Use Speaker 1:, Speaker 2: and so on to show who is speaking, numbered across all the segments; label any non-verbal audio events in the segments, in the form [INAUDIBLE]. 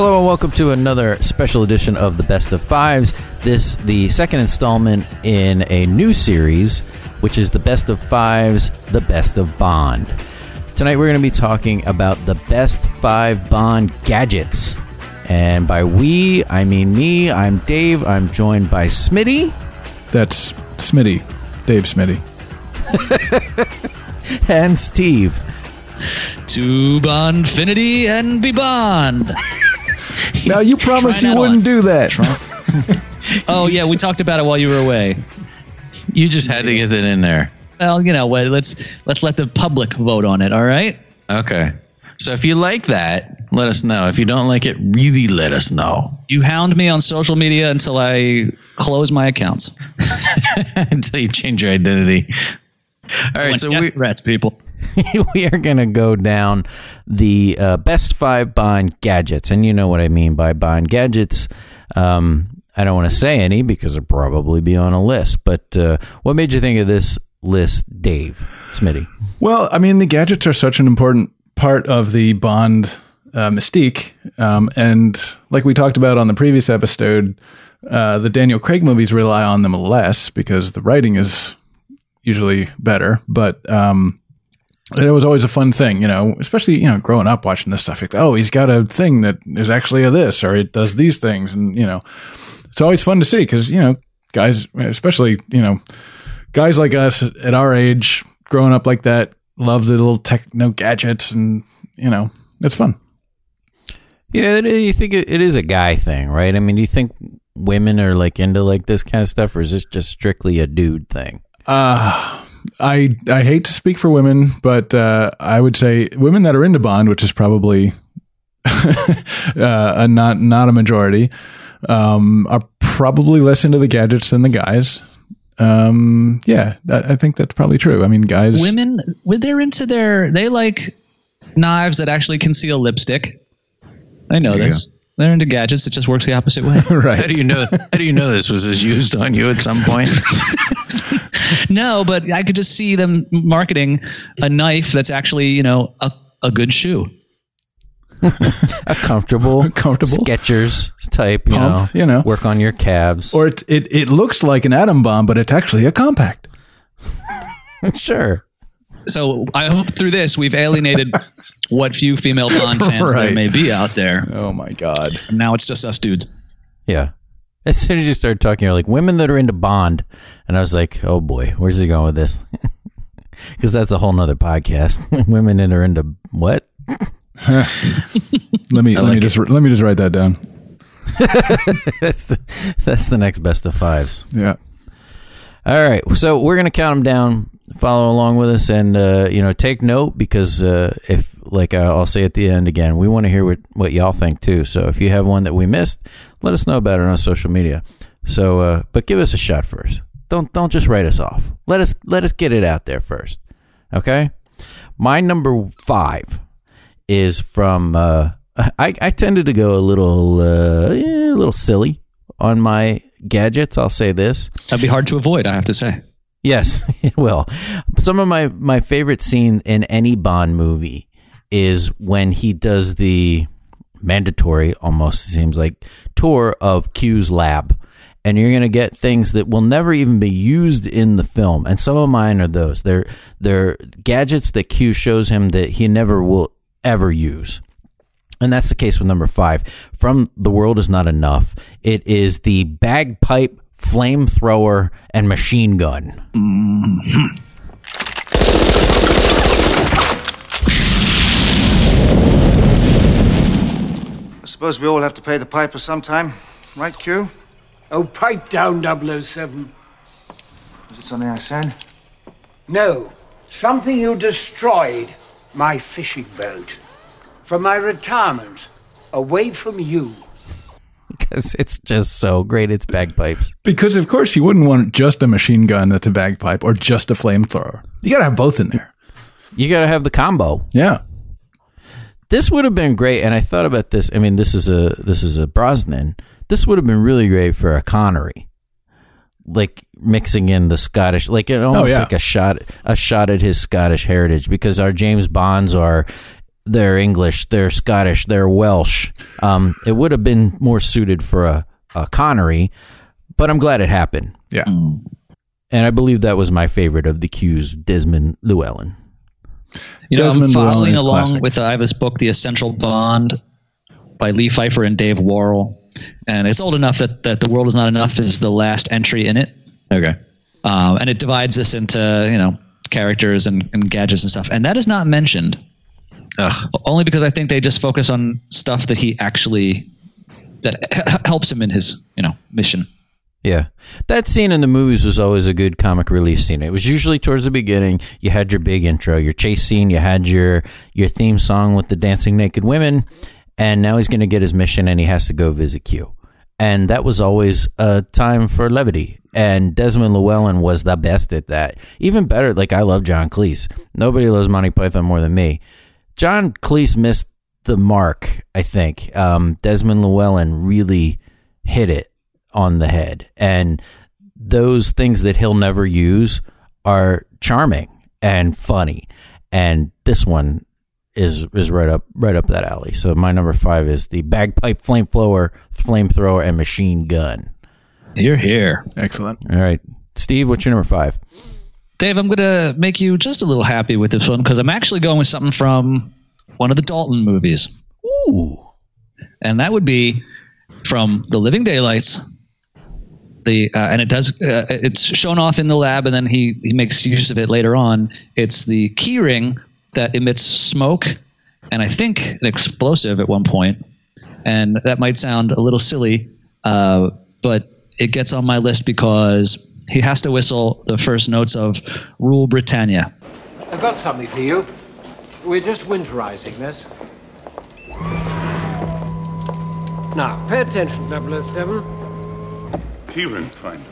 Speaker 1: Hello and welcome to another special edition of the Best of Fives. This the second installment in a new series, which is the Best of Fives, the Best of Bond. Tonight we're going to be talking about the best five Bond gadgets. And by we, I mean me. I'm Dave. I'm joined by Smitty
Speaker 2: That's Smitty, Dave Smitty. [LAUGHS]
Speaker 1: and Steve.
Speaker 3: to Bondfinity and be Bond. [LAUGHS]
Speaker 2: Now you promised you wouldn't
Speaker 3: on.
Speaker 2: do that. [LAUGHS]
Speaker 3: Oh yeah, we talked about it while you were away.
Speaker 4: You just had to get it in there.
Speaker 3: Well, you know what? Let's let's let the public vote on it. All right.
Speaker 4: Okay. So if you like that, let us know. If you don't like it, really let us know.
Speaker 3: You hound me on social media until I close my accounts. [LAUGHS]
Speaker 4: Until you change your identity. All right. So
Speaker 3: death
Speaker 4: we
Speaker 3: threats, people. [LAUGHS]
Speaker 1: we are going to go down the uh, best five Bond gadgets. And you know what I mean by Bond gadgets. Um, I don't want to say any because it'll probably be on a list. But uh, what made you think of this list, Dave Smitty?
Speaker 2: Well, I mean, the gadgets are such an important part of the Bond uh, mystique. Um, and like we talked about on the previous episode, uh, the Daniel Craig movies rely on them less because the writing is usually better. But um, it was always a fun thing, you know, especially, you know, growing up watching this stuff. Like, oh, he's got a thing that is actually a this or it does these things. And, you know, it's always fun to see because, you know, guys, especially, you know, guys like us at our age, growing up like that, love the little techno gadgets and, you know, it's fun.
Speaker 1: Yeah, you think it, it is a guy thing, right? I mean, do you think women are like into like this kind of stuff, or is this just strictly a dude thing?
Speaker 2: Uh, I I hate to speak for women, but uh, I would say women that are into Bond, which is probably [LAUGHS] uh, a not not a majority, um, are probably less into the gadgets than the guys. Um, yeah, that, I think that's probably true. I mean, guys,
Speaker 3: Women, they're into their, they like knives that actually conceal lipstick. I know
Speaker 2: There
Speaker 3: this. They're into gadgets. It just works the opposite way. [LAUGHS]
Speaker 2: right.
Speaker 4: how do you know? How do you know this was used on you at some point? [LAUGHS]
Speaker 3: no, but I could just see them marketing a knife that's actually, you know, a, a good shoe. [LAUGHS]
Speaker 1: A comfortable,
Speaker 2: Comfortable.
Speaker 1: Skechers type, you
Speaker 2: Pump,
Speaker 1: know,
Speaker 2: you know.
Speaker 1: work on your calves.
Speaker 2: Or it, it it looks like an atom bomb, but it's actually a compact.
Speaker 1: sure.
Speaker 3: So I hope through this we've alienated what few female [LAUGHS] Bond fans there may be out there.
Speaker 2: Oh my god!
Speaker 3: And now it's just us dudes.
Speaker 1: Yeah. As soon as you started talking, you're like women that are into Bond, and I was like, oh boy, where's he going with this? [LAUGHS] Because that's a whole nother podcast. [LAUGHS] women that are into what?
Speaker 2: Let me let me just let me just write that down.
Speaker 1: that's the, that's the next best of fives.
Speaker 2: Yeah.
Speaker 1: All right, so we're gonna count them down. Follow along with us, and uh, you know, take note because uh, if, like, I'll say at the end again, we want to hear what what y'all think too. So if you have one that we missed, let us know about it on social media. So, uh, but give us a shot first. Don't don't just write us off. Let us let us get it out there first. Okay. My number five is from. Uh, I I tended to go a little uh, yeah, a little silly on my gadgets. I'll say this.
Speaker 3: That'd be hard to avoid, I have to say.
Speaker 1: Yes, [LAUGHS] it will. Some of my my favorite scene in any Bond movie is when he does the mandatory, almost seems like tour of Q's lab, and you're going to get things that will never even be used in the film. And some of mine are those. They're they're gadgets that Q shows him that he never will ever use. And that's the case with number five. From The World Is Not Enough, it is the bagpipe, flamethrower, and machine gun.
Speaker 5: I suppose we all have to pay the piper sometime, right, Q?
Speaker 6: Oh, pipe down, 007.
Speaker 5: Was it something I said?
Speaker 6: No, something you destroyed. My fishing boat. For my retirement. Away from you. [LAUGHS]
Speaker 1: Because it's just so great. It's bagpipes.
Speaker 2: Because of course you wouldn't want just a machine gun that's a bagpipe or just a flamethrower. You gotta have both in there.
Speaker 1: You got to have the combo.
Speaker 2: Yeah.
Speaker 1: This would have been great, and I thought about this. I mean, this is a this is a Brosnan. This would have been really great for a Connery, like mixing in the Scottish, like it oh, almost
Speaker 2: yeah.
Speaker 1: like a shot a shot at his Scottish heritage. Because our James Bonds are they're English, they're Scottish, they're Welsh. Um, it would have been more suited for a, a Connery, but I'm glad it happened.
Speaker 2: Yeah.
Speaker 1: And I believe that was my favorite of the Q's, Desmond Llewellyn.
Speaker 3: You know,
Speaker 2: Desmond
Speaker 3: I'm following
Speaker 2: is
Speaker 3: along
Speaker 2: classic.
Speaker 3: with I have this book, The Essential Bond, by Lee Pfeiffer and Dave Worrall, and it's old enough that that the world is not enough is the last entry in it,
Speaker 4: Okay.
Speaker 3: um, and it divides this into you know characters and, and gadgets and stuff, and that is not mentioned
Speaker 4: Ugh.
Speaker 3: only because I think they just focus on stuff that he actually that helps him in his you know mission.
Speaker 1: Yeah. That scene in the movies was always a good comic relief scene. It was usually towards the beginning. You had your big intro, your chase scene, you had your your theme song with the dancing naked women, and now he's going to get his mission and he has to go visit Q. And that was always a time for levity. And Desmond Llewellyn was the best at that. Even better, like I love John Cleese. Nobody loves Monty Python more than me. John Cleese missed the mark, I think. Um, Desmond Llewellyn really hit it on the head. And those things that he'll never use are charming and funny. And this one is is right up right up that alley. So my number five is the bagpipe flamethrower, flamethrower, and machine gun.
Speaker 3: You're here.
Speaker 2: Excellent.
Speaker 1: All right. Steve, what's your number five?
Speaker 3: Dave, I'm going to make you just a little happy with this one because I'm actually going with something from one of the Dalton movies.
Speaker 1: Ooh.
Speaker 3: And that would be from The Living Daylights. The, uh, and it does uh, it's shown off in the lab and then he, he makes use of it later on it's the key ring that emits smoke and i think an explosive at one point. point and that might sound a little silly uh, but it gets on my list because he has to whistle the first notes of rule britannia
Speaker 6: I've got something for you. We're just winterizing this. Now, pay attention, 007.
Speaker 7: Keyring finder.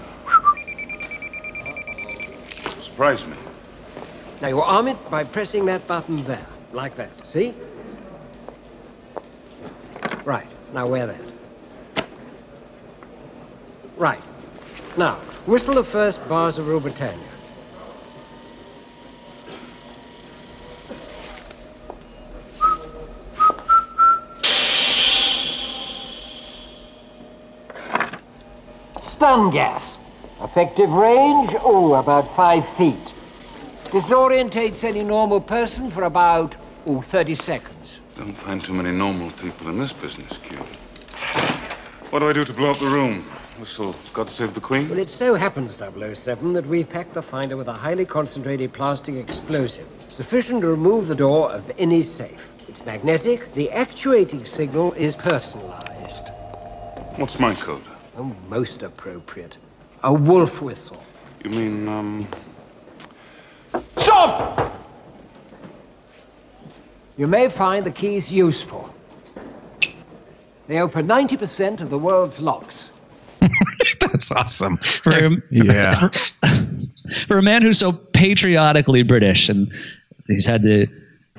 Speaker 7: Surprise me.
Speaker 6: Now, you arm it by pressing that button there, like that. See? Right. Now, wear that. Right. Now, whistle the first bars of Rule Britannia. Stun gas. Effective range, oh, about five feet. Disorientates any normal person for about, oh, 30 seconds.
Speaker 7: Don't find too many normal people in this business, Q. What do I do to blow up the room? Whistle, God save the Queen?
Speaker 6: Well, it so happens, 007, that we've packed the finder with a highly concentrated plastic explosive, sufficient to remove the door of any safe. It's magnetic. The actuating signal is personalized.
Speaker 7: What's my code?
Speaker 6: Oh, most appropriate. A wolf whistle.
Speaker 7: You mean, um.
Speaker 6: Stop! You may find the keys useful. They open 90% of the world's locks. [LAUGHS]
Speaker 4: That's awesome.
Speaker 3: for,
Speaker 2: Yeah. [LAUGHS]
Speaker 3: for a man who's so patriotically British and he's had the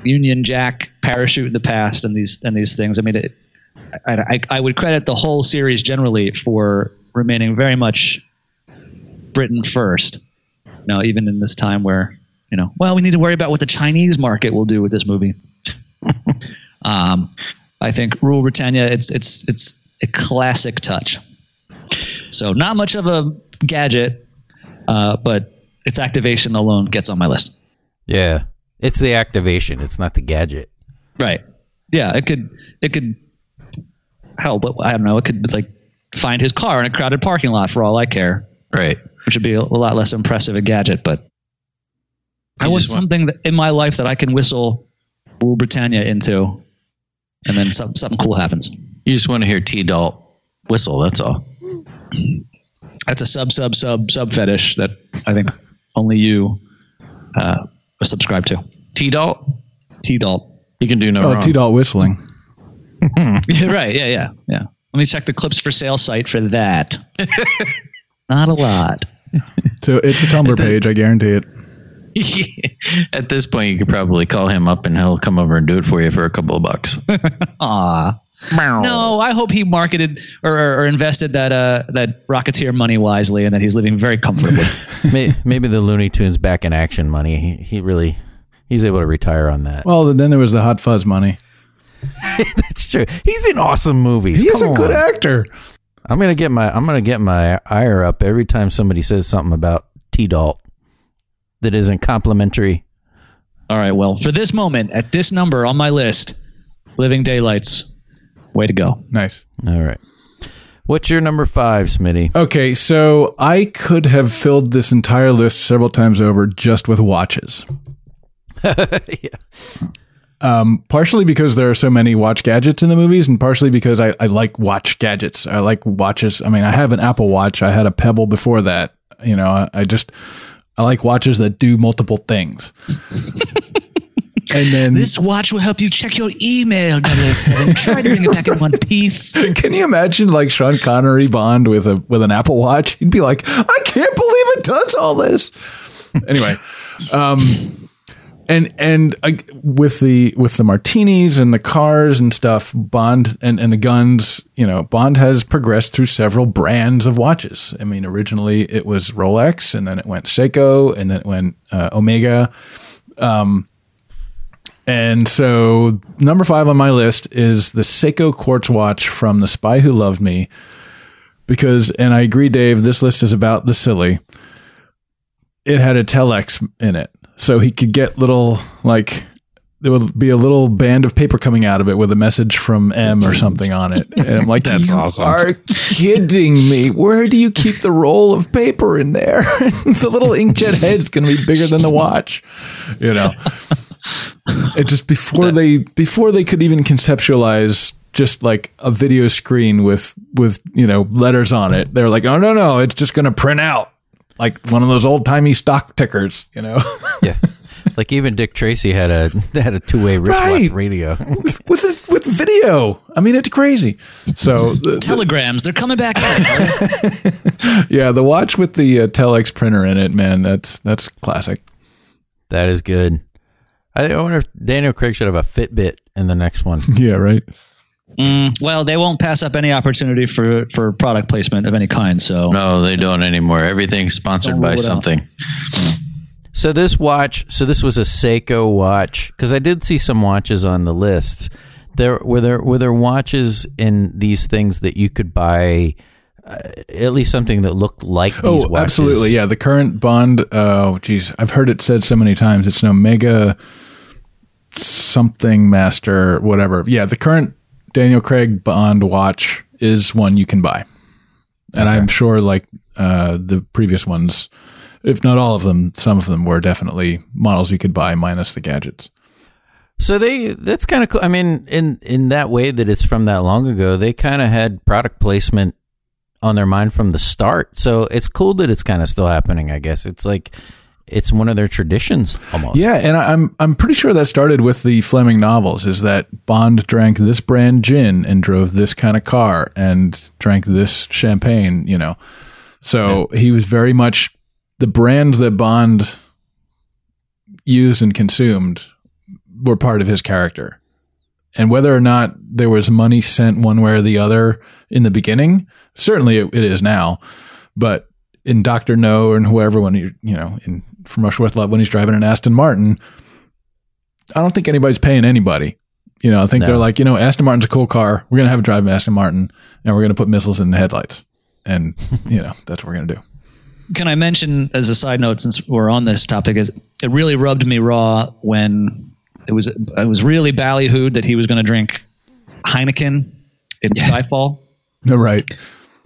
Speaker 3: Union Jack parachute in the past and these and these things. I mean, it, I, I, I would credit the whole series generally for remaining very much Britain first. You know, even in this time where you know, well, we need to worry about what the Chinese market will do with this movie. [LAUGHS] um, I think Rule Britannia, it's it's it's a classic touch. So not much of a gadget, uh, but its activation alone gets on my list.
Speaker 1: Yeah. It's the activation. It's not the gadget.
Speaker 3: Right. Yeah, it could it could help, but I don't know. It could like find his car in a crowded parking lot for all I care,
Speaker 4: Right.
Speaker 3: which would be a, a lot less impressive a gadget. But I
Speaker 4: You
Speaker 3: want
Speaker 4: want-
Speaker 3: something that, in my life that I can whistle Rule Britannia into, and then some, something cool happens.
Speaker 4: You just want to hear T Dalt whistle. That's all.
Speaker 3: That's a sub sub sub sub fetish that I think only you uh, subscribe to.
Speaker 4: T Dalt.
Speaker 3: T Dalt.
Speaker 4: You can do no
Speaker 2: Oh,
Speaker 4: wrong.
Speaker 2: T Dalt whistling. [LAUGHS]
Speaker 3: Right. Yeah, yeah, yeah. Let me check the clips for sale site for that. [LAUGHS] Not a lot.
Speaker 2: So it's a [LAUGHS] Tumblr page, I guarantee it.
Speaker 4: At this point, you could probably call him up and he'll come over and do it for you for a couple of bucks.
Speaker 3: Aw. No, I hope he marketed or, or, or invested that uh, that Rocketeer money wisely, and that he's living very comfortably. [LAUGHS]
Speaker 1: Maybe the Looney Tunes back in action money. He, he really He's able to retire on that.
Speaker 2: Well, then there was the Hot Fuzz money. [LAUGHS]
Speaker 1: That's true. He's in awesome movies.
Speaker 2: He's a
Speaker 1: Come
Speaker 2: good actor.
Speaker 1: I'm gonna get my I'm gonna get my ire up every time somebody says something about T Dalt that isn't complimentary.
Speaker 3: All right. Well, for this moment, at this number on my list, Living Daylights. Way to go.
Speaker 2: Nice.
Speaker 1: All right. What's your number five, Smitty?
Speaker 2: Okay, so I could have filled this entire list several times over just with watches. [LAUGHS] yeah. Um, partially because there are so many watch gadgets in the movies, and partially because I, I like watch gadgets. I like watches. I mean, I have an Apple Watch. I had a Pebble before that. You know, I, I just I like watches that do multiple things. [LAUGHS] and then
Speaker 3: This watch will help you check your email, 007. Try to bring it back in one piece. [LAUGHS]
Speaker 2: Can you imagine like Sean Connery Bond with a with an Apple Watch? He'd be like, I can't believe it does all this. anyway, um, and and I, with the with the martinis and the cars and stuff, Bond and and the guns, you know, Bond has progressed through several brands of watches. I mean, originally it was Rolex, and then it went Seiko, and then it went uh, Omega. And so, number five on my list is the Seiko quartz watch from The Spy Who Loved Me. Because, and I agree, Dave, this list is about the silly. It had a telex in it. So he could get little, like, there would be a little band of paper coming out of it with a message from M or something on it. And I'm like, [LAUGHS]
Speaker 4: That's
Speaker 2: you
Speaker 4: awesome.
Speaker 2: are kidding me. Where do you keep the roll of paper in there? [LAUGHS] the little inkjet head's going to be bigger than the watch, you know? It just before they before they could even conceptualize just like a video screen with with you know letters on it they're like oh no no it's just going to print out like one of those old timey stock tickers you know [LAUGHS]
Speaker 1: Yeah. like even Dick Tracy had a had a two way wristwatch
Speaker 2: Right.
Speaker 1: radio.
Speaker 2: with with with video i mean it's crazy so the,
Speaker 3: Telegrams, they're coming back out. [LAUGHS]
Speaker 2: yeah the watch with the uh, telex printer in it man that's that's classic
Speaker 1: that is good. I I wonder if Daniel Craig should have a Fitbit in the next one. [LAUGHS]
Speaker 2: yeah right
Speaker 3: Mm, well, they won't pass up any opportunity for, for product placement of any kind. So
Speaker 4: No, they don't anymore. Everything's sponsored by
Speaker 3: rule it out.
Speaker 4: something.
Speaker 1: So this watch, so this was a Seiko watch because I did see some watches on the lists. There were there were there watches in these things that you could buy, uh, at least something that looked like these
Speaker 2: Oh,
Speaker 1: watches.
Speaker 2: absolutely. Yeah. The current Bond, oh, geez. I've heard it said so many times. It's an Omega something master, whatever. Yeah. The current Daniel Craig Bond watch is one you can buy. And I'm sure, like uh, the previous ones, if not all of them, some of them were definitely models you could buy minus the gadgets.
Speaker 1: So they that's kind of cool. I mean, in in that way that it's from that long ago, they kind of had product placement on their mind from the start. So it's cool that it's kind of still happening. I guess it's like it's one of their traditions almost.
Speaker 2: Yeah, and I'm I'm pretty sure that started with the Fleming novels. Is that Bond drank this brand gin and drove this kind of car and drank this champagne, you know. So he was very much the brands that Bond used and consumed were part of his character. And whether or not there was money sent one way or the other in the beginning, certainly it, it is now. But in Doctor No and whoever, when you you know in From Russia with Love, when he's driving an Aston Martin, I don't think anybody's paying anybody. You know, I think
Speaker 1: No.
Speaker 2: they're like, you know, Aston Martin's a cool car. We're gonna have a drive an Aston Martin, and we're gonna put missiles in the headlights, and [LAUGHS] you know that's what we're gonna do.
Speaker 3: can I mention as a side note, since we're on this topic, is it really rubbed me raw when it was it was really ballyhooed that he was going to drink Heineken in Skyfall.
Speaker 2: No, right?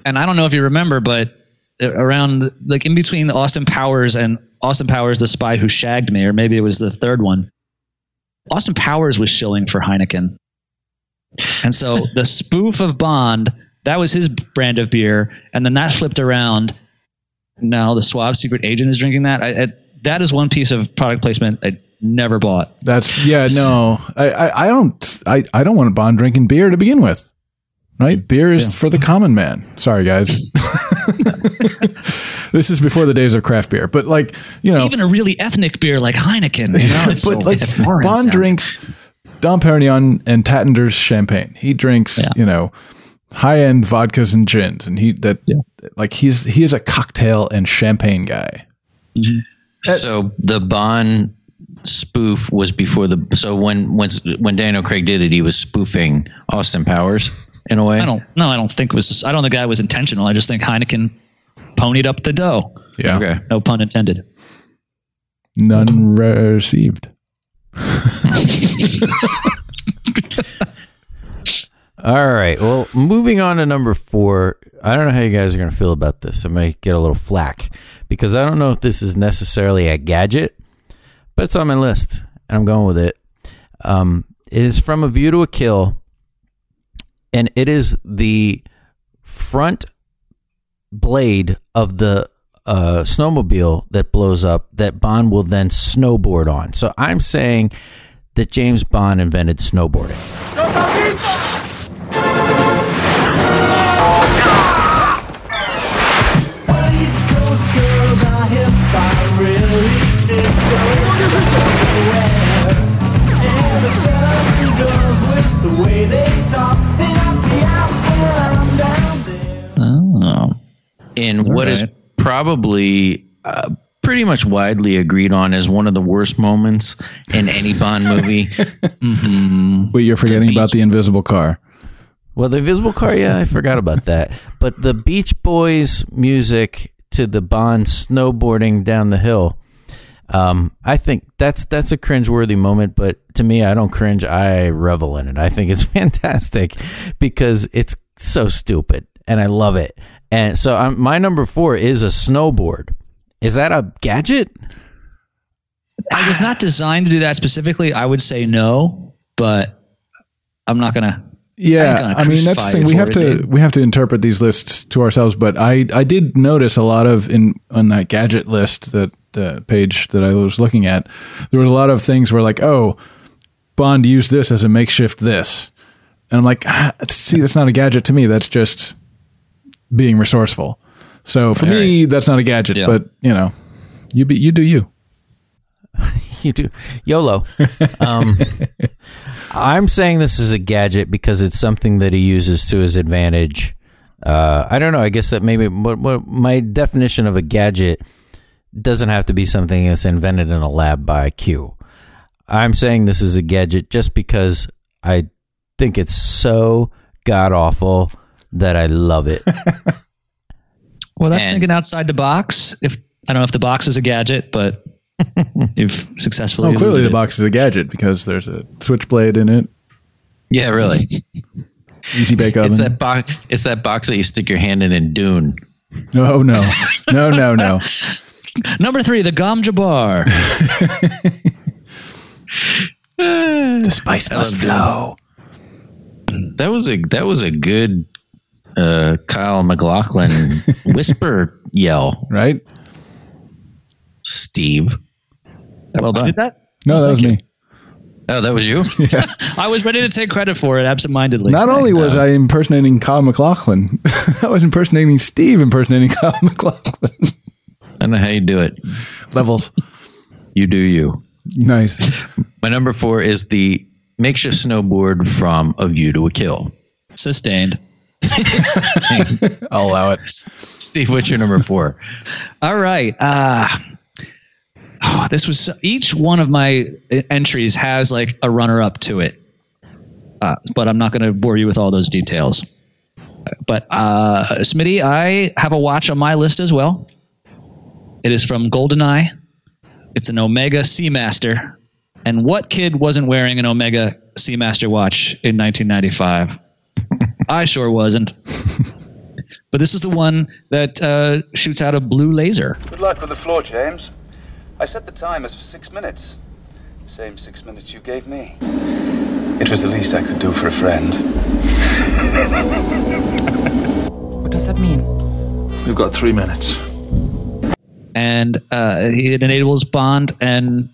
Speaker 3: and I don't know if you remember, but around like in between Austin Powers and Austin Powers, the spy who shagged me, or maybe it was the third one. Austin Powers was shilling for Heineken, and so [LAUGHS] the spoof of Bond that was his brand of beer, and then that flipped around. Now the Suave Secret Agent is drinking that. I, I, that is one piece of product placement I never bought.
Speaker 2: That's yeah. No, I, I, I don't. I, I don't want to Bond drinking beer to begin with. Right? Beer is for the common man. Sorry, guys. [LAUGHS] this is before the days of craft beer, but like you know,
Speaker 3: Even a really ethnic beer like Heineken, you know, it's [LAUGHS]
Speaker 2: but
Speaker 3: so
Speaker 2: like Bond
Speaker 3: sounding.
Speaker 2: drinks Dom Perignon and Taittinger's champagne. He drinks,
Speaker 3: Yeah.
Speaker 2: you know, high end vodkas and gins, and he that like he's he is a cocktail and champagne guy. Mm-hmm.
Speaker 4: Uh, so the Bond spoof was before the. So when when when Daniel Craig did it, he was spoofing Austin Powers in a way.
Speaker 3: I don't. No, I don't think it was. I don't think that was intentional. I just think Heineken ponied up the dough.
Speaker 2: Yeah.
Speaker 4: Okay.
Speaker 3: No pun intended.
Speaker 2: None received. [LAUGHS]
Speaker 1: All right. Well, moving on to number four. I don't know how you guys are going to feel about this. I may get a little flack because I don't know if this is necessarily a gadget, but it's on my list and I'm going with it. Um, it is from A View to a Kill, and it is the front blade of the uh, snowmobile that blows up that Bond will then snowboard on. So I'm saying that James Bond invented snowboarding.
Speaker 4: In what is
Speaker 3: right.
Speaker 4: probably uh, pretty much widely agreed on as one of the worst moments in any [LAUGHS] Bond movie.
Speaker 2: Wait, you're forgetting about the invisible car.
Speaker 1: Well, the invisible car, yeah, I forgot about that. But the Beach Boys music to the Bond snowboarding down the hill, um, I think that's that's a cringeworthy moment. But to me, I don't cringe. I revel in it. I think it's [LAUGHS] fantastic because it's so stupid, and I love it. And so, um, my number four is a snowboard. Is that a gadget?
Speaker 3: As it's not designed to do that specifically, I would say no. But I'm not gonna.
Speaker 2: Yeah,
Speaker 3: gonna
Speaker 2: I mean that's the thing. We have to
Speaker 3: dude.
Speaker 2: we have to interpret these lists to ourselves. But I I did notice a lot of in on that gadget list that the page that I was looking at, there was a lot of things where like oh, Bond used this as a makeshift this, and I'm like ah, see that's not a gadget to me. That's just being resourceful. So for me, that's not a gadget.
Speaker 3: Yeah.
Speaker 2: But you know, you be you do you. [LAUGHS]
Speaker 1: you do YOLO. Um, [LAUGHS] I'm saying this is a gadget because it's something that he uses to his advantage. Uh, I don't know. I guess that maybe what, what my definition of a gadget doesn't have to be something that's invented in a lab by Q. I'm saying this is a gadget just because I think it's so god awful that I love it.
Speaker 3: Well, that's
Speaker 4: And-
Speaker 3: thinking outside the box. If I don't know if the box is a gadget, but you've successfully.
Speaker 2: Oh, clearly the
Speaker 3: it.
Speaker 2: box is a gadget because there's a switchblade in it,
Speaker 4: Yeah, really.
Speaker 2: easy bake oven.
Speaker 4: It's that box. It's that box that you stick your hand in in Dune.
Speaker 2: no, no, no, no, no.
Speaker 3: Number three, the Gom Jabbar.
Speaker 2: The spice must flow.
Speaker 4: That was a that was a good uh, Kyle MacLachlan [LAUGHS] whisper yell,
Speaker 2: Right?
Speaker 4: Steve. Well done.
Speaker 3: Did that?
Speaker 2: No, that was me.
Speaker 4: Oh, that was you. [LAUGHS] Yeah. [LAUGHS]
Speaker 3: I was ready to take credit for it absentmindedly.
Speaker 2: Not only was I impersonating Kyle MacLachlan, I was impersonating Steve impersonating Kyle MacLachlan.
Speaker 4: I don't know how you do it.
Speaker 2: Levels.
Speaker 4: You do you.
Speaker 2: Nice.
Speaker 4: My number four is the makeshift snowboard from A View to a Kill.
Speaker 3: Sustained.
Speaker 2: I'll allow it.
Speaker 4: Steve, what's your number four?
Speaker 3: All right. Uh, oh, this was each one of my entries has like a runner up to it, uh, but I'm not going to bore you with all those details. But uh, Smitty, I have a watch on my list as well. It is from GoldenEye. It's an Omega Seamaster. And what kid wasn't wearing an Omega Seamaster watch in 1995? I sure wasn't. But this is the one that uh, shoots out a blue laser.
Speaker 8: Good luck with the floor, James. I set the time as for six minutes. Same six minutes you gave me. It was the least I could do for a friend.
Speaker 9: What does that mean?
Speaker 8: We've got three minutes.
Speaker 3: and uh, it enables Bond and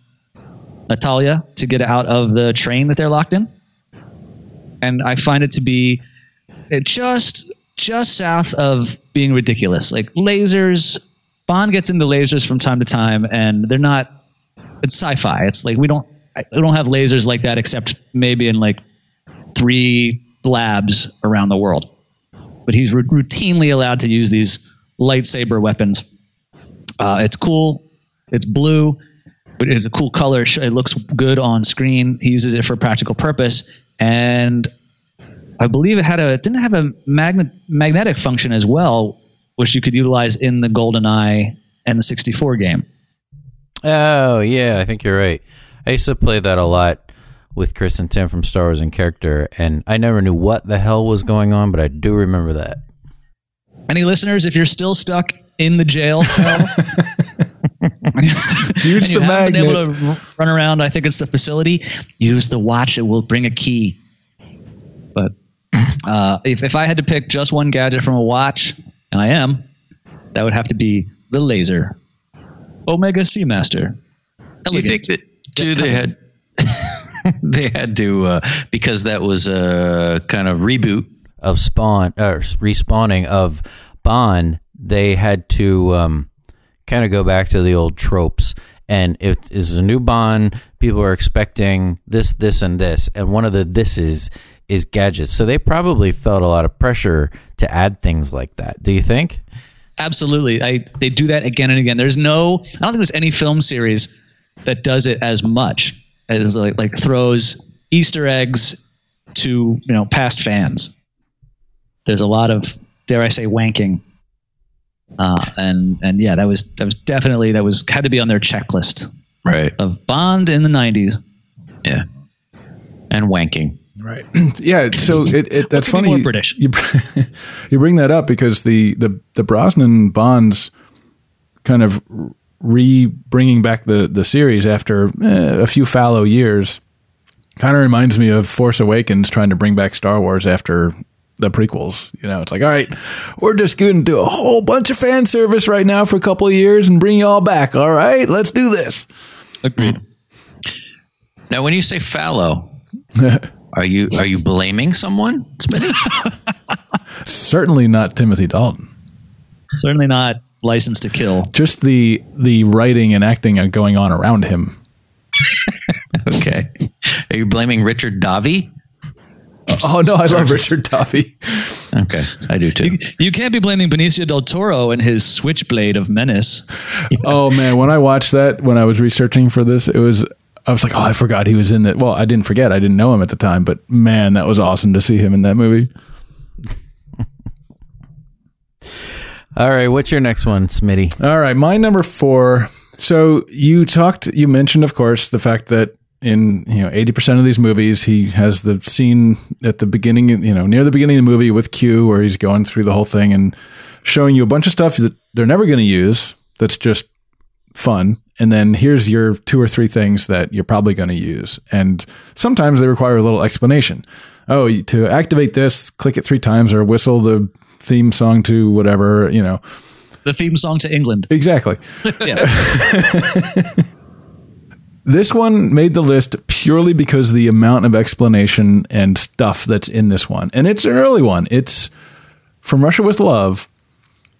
Speaker 3: Natalya to get out of the train that they're locked in. And I find it to be just just south of being ridiculous. Like lasers, Bond gets into lasers from time to time, and they're not. It's sci-fi. It's like we don't we don't have lasers like that except maybe in like three labs around the world. But he's r- routinely allowed to use these lightsaber weapons. Uh, it's cool. It's blue. but it's a cool color. It looks good on screen. He uses it for practical purpose, and I believe it had a it didn't have a magnet magnetic function as well, which you could utilize in the GoldenEye and the 64 game.
Speaker 1: Oh yeah, I think you're right. I used to play that a lot with Chris and Tim from Star Wars in character, and I never knew what the hell was going on, but I do remember that.
Speaker 3: Any listeners, if you're still stuck in the jail cell, [LAUGHS] [LAUGHS]
Speaker 2: Use
Speaker 3: and you
Speaker 2: the
Speaker 3: haven't been
Speaker 2: magnet.
Speaker 3: able to run around, I think it's the facility. Use the watch; it will bring a key. But uh, if if I had to pick just one gadget from a watch, and I am, that would have to be the laser, Omega Seamaster.
Speaker 4: Do you think that too? They had [LAUGHS] they had to uh, because that was a kind of reboot.
Speaker 1: of spawn or respawning of Bond, they had to um, kind of go back to the old tropes. And it is a new Bond. People are expecting this, this, and this. And one of the thises is gadgets. So they probably felt a lot of pressure to add things like that. Do you think?
Speaker 3: Absolutely, I they do that again and again. There's no, I don't think there's any film series that does it as much as like like throws Easter eggs to you know past fans. There's a lot of dare I say wanking, uh, and and yeah, that was that was definitely that was had to be on their checklist
Speaker 4: Right.
Speaker 3: of Bond in the '90s.
Speaker 4: Yeah. And wanking.
Speaker 2: Right. [CLEARS THROAT] yeah. So it, it that's
Speaker 3: could
Speaker 2: funny.
Speaker 3: more British? [LAUGHS]
Speaker 2: You, you bring that up because the the the Brosnan Bonds kind of re bringing back the the series after eh, a few fallow years kind of reminds me of Force Awakens trying to bring back Star Wars after the prequels. You know, it's like, all right, we're just going to do a whole bunch of fan service right now for a couple of years and bring you all back. All right, let's do this.
Speaker 3: Agreed.
Speaker 4: Now, when you say fallow, [LAUGHS] are you are you blaming someone, Smitty?
Speaker 2: Certainly not Timothy Dalton.
Speaker 3: Certainly not License to Kill.
Speaker 2: Just the the writing and acting going on around him. [LAUGHS]
Speaker 4: okay. Are you blaming Richard Davi?
Speaker 2: Oh no, I love Richard Davi.
Speaker 4: Okay, I do too.
Speaker 3: You can't be blaming Benicio del Toro and his Switchblade of Menace.
Speaker 2: Oh man, when I watched that when I was researching for this, it was I was like, oh, I forgot he was in that. Well, I didn't forget, I didn't know him at the time, but man, that was awesome to see him in that movie. [LAUGHS]
Speaker 1: All right, what's your next one, Smitty?
Speaker 2: All right, my number four. So you talked, you mentioned, of course, the fact that in you know eighty percent of these movies, he has the scene at the beginning, you know, near the beginning of the movie with Q, where he's going through the whole thing and showing you a bunch of stuff that they're never going to use. That's just fun. And then here's your two or three things that you're probably going to use. And sometimes they require a little explanation. Oh, to activate this, click it three times or whistle the theme song to whatever, you know.
Speaker 3: The theme song to England.
Speaker 2: Exactly. [LAUGHS]
Speaker 3: Yeah. [LAUGHS]
Speaker 2: This one made the list purely because of the amount of explanation and stuff that's in this one. And it's an early one. It's from Russia with Love,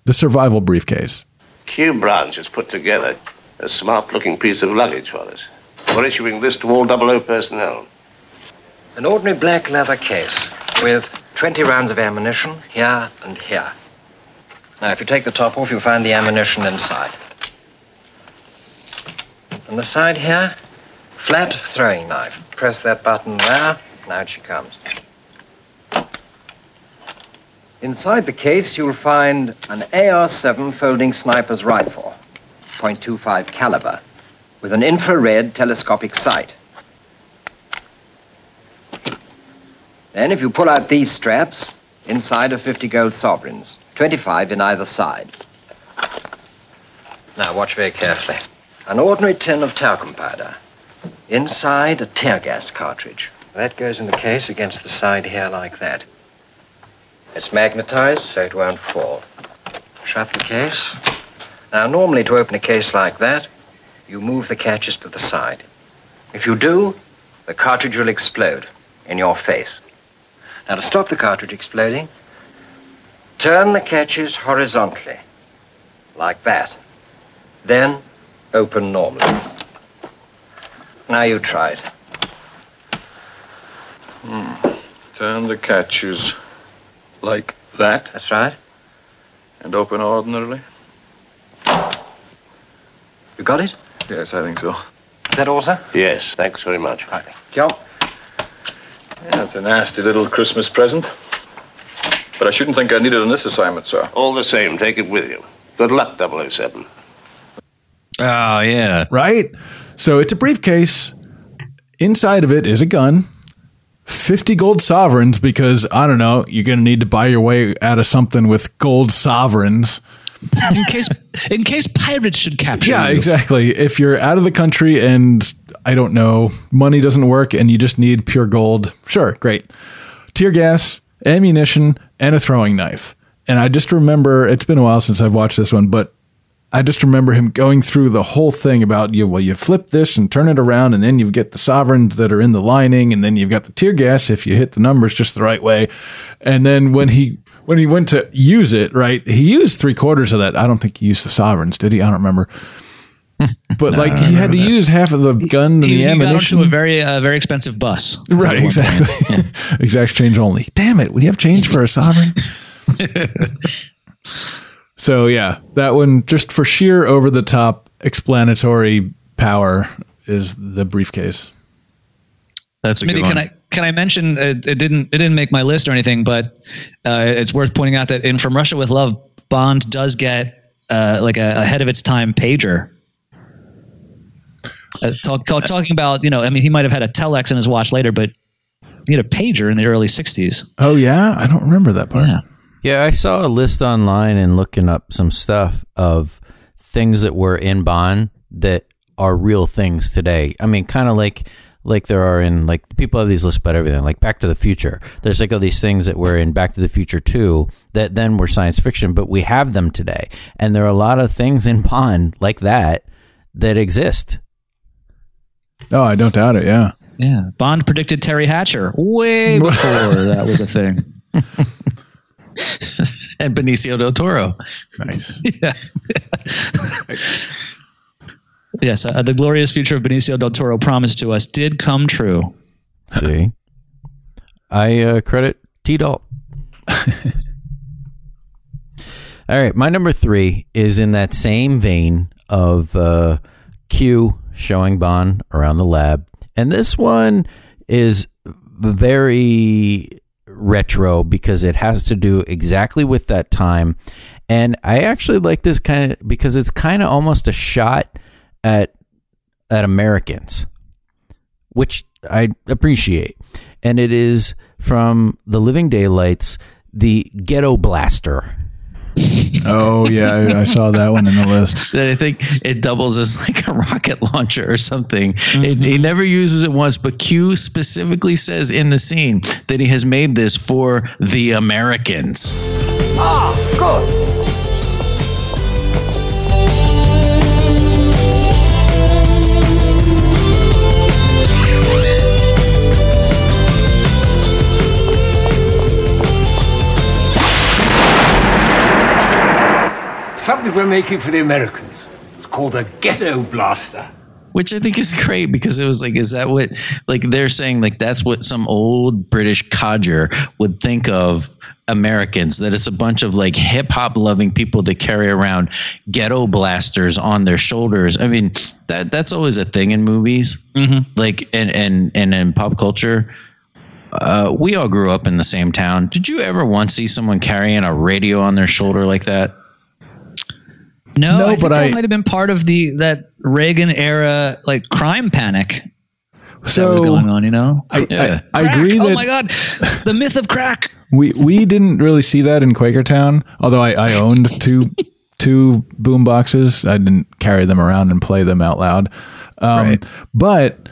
Speaker 2: the survival briefcase.
Speaker 10: Q Branch has put together a smart looking piece of luggage for us. We're issuing this to all double O personnel.
Speaker 6: An ordinary black leather case with 20 rounds of ammunition here and here. Now, if you take the top off, you'll find the ammunition inside. On the side here, flat throwing knife. Press that button there. Now she comes. Inside the case, you'll find an AR-7 folding sniper's rifle, .25 caliber, with an infrared telescopic sight. Then, if you pull out these straps, inside are 50 gold sovereigns, 25 in either side. Now, watch very carefully. An ordinary tin of talcum powder. Inside, a tear gas cartridge. That goes in the case against the side here like that. It's magnetized so it won't fall. Shut the case. Now, normally to open a case like that, you move the catches to the side. If you do, the cartridge will explode in your face. Now, to stop the cartridge exploding, turn the catches horizontally, like that. Then open normally. Now you try it. Hmm.
Speaker 7: Turn the catches like that
Speaker 6: That's right.
Speaker 7: and open ordinarily.
Speaker 6: You got it?
Speaker 7: Yes, I think so.
Speaker 6: Is that all, sir?
Speaker 10: Yes, thanks very much. Right.
Speaker 6: Joe?
Speaker 11: That's a nasty little Christmas present. But I shouldn't think I need it on this assignment, sir.
Speaker 10: All the same, take it with you. Good luck, 007.
Speaker 4: Oh yeah.
Speaker 2: Right? So it's a briefcase. Inside of it is a gun. 50 gold sovereigns because I don't know, you're going to need to buy your way out of something with gold sovereigns. [LAUGHS]
Speaker 3: in case in case pirates should capture you.
Speaker 2: Yeah,
Speaker 3: you.
Speaker 2: exactly. If you're out of the country and I don't know, money doesn't work and you just need pure gold, sure, great. Tear gas, ammunition, and a throwing knife. And I just remember it's been a while since I've watched this one, but I just remember him going through the whole thing about you. Well, you flip this and turn it around, and then you get the sovereigns that are in the lining, and then you've got the tear gas if you hit the numbers just the right way. And then when he when he went to use it, right, he used three quarters of that. I don't think he used the sovereigns, did he? I don't remember. [LAUGHS] But like he had to use half of the gun and
Speaker 3: He,
Speaker 2: the
Speaker 3: he got
Speaker 2: ammunition.
Speaker 3: onto a very uh, very expensive bus.
Speaker 2: Right, exactly. [LAUGHS] exact change only. Damn it. Would you have change for a sovereign? [LAUGHS] so, yeah, that one, just for sheer over the top explanatory power, is the briefcase.
Speaker 4: That's a
Speaker 3: Maybe
Speaker 4: good
Speaker 3: can. I can I mention it, it didn't it didn't make my list or anything, but uh, it's worth pointing out that in From Russia with Love, Bond does get uh, like a ahead of its time pager. Uh, talk, talk, talking about you know, I mean, he might have had a telex in his watch later, but he had a pager in the early '60s.
Speaker 2: Oh, yeah? I don't remember that part.
Speaker 3: Yeah.
Speaker 1: Yeah, I saw a list online and looking up some stuff of things that were in Bond that are real things today. I mean, kind of like like there are in like people have these lists about everything, like Back to the Future. There's like all these things that were in Back to the Future 2 that then were science fiction, but we have them today. And there are a lot of things in Bond like that that exist.
Speaker 2: Oh, I don't doubt it. Yeah.
Speaker 3: Yeah, Bond predicted Teri Hatcher way [LAUGHS] before that was a thing. [LAUGHS] [LAUGHS]
Speaker 4: and Benicio del Toro.
Speaker 2: Nice.
Speaker 3: yeah. Yes, uh, the glorious future of Benicio del Toro promised to us did come true.
Speaker 1: See? I uh, credit T Dalt. [LAUGHS] All right, my number three is in that same vein of uh, Q showing Bond around the lab, and this one is very retro because it has to do exactly with that time, and I actually like this kind of because it's kind of almost a shot at at Americans, which I appreciate, and it is from the Living Daylights, the Ghetto Blaster.
Speaker 2: Oh, yeah. I, I saw that one in the list. [LAUGHS]
Speaker 4: that I think it doubles as like a rocket launcher or something. It, he never uses it once, but Q specifically says in the scene that he has made this for the Americans.
Speaker 6: Ah, good. Something we're making for the Americans. It's called a ghetto blaster.
Speaker 4: Which I think is great because it was like, is that what, like, they're saying, like, that's what some old British codger would think of Americans, that it's a bunch of like hip hop loving people that carry around ghetto blasters on their shoulders. I mean, that that's always a thing in movies, like, and, and, and in pop culture. Uh, we all grew up in the same town. Did you ever once see someone carrying a radio on their shoulder like that?
Speaker 3: No,
Speaker 2: No,
Speaker 3: I think
Speaker 2: but
Speaker 3: that
Speaker 2: I-
Speaker 3: might have been part of the that Reagan era like crime panic that was
Speaker 2: So
Speaker 3: going on. You know,
Speaker 2: I,
Speaker 4: Yeah.
Speaker 2: I, I agree That,
Speaker 3: oh
Speaker 2: that
Speaker 3: my god, the myth of crack.
Speaker 2: we we didn't really see that in Quakertown. Although I, I owned two [LAUGHS] two boom boxes, I didn't carry them around and play them out loud. Um,
Speaker 3: Right.
Speaker 2: But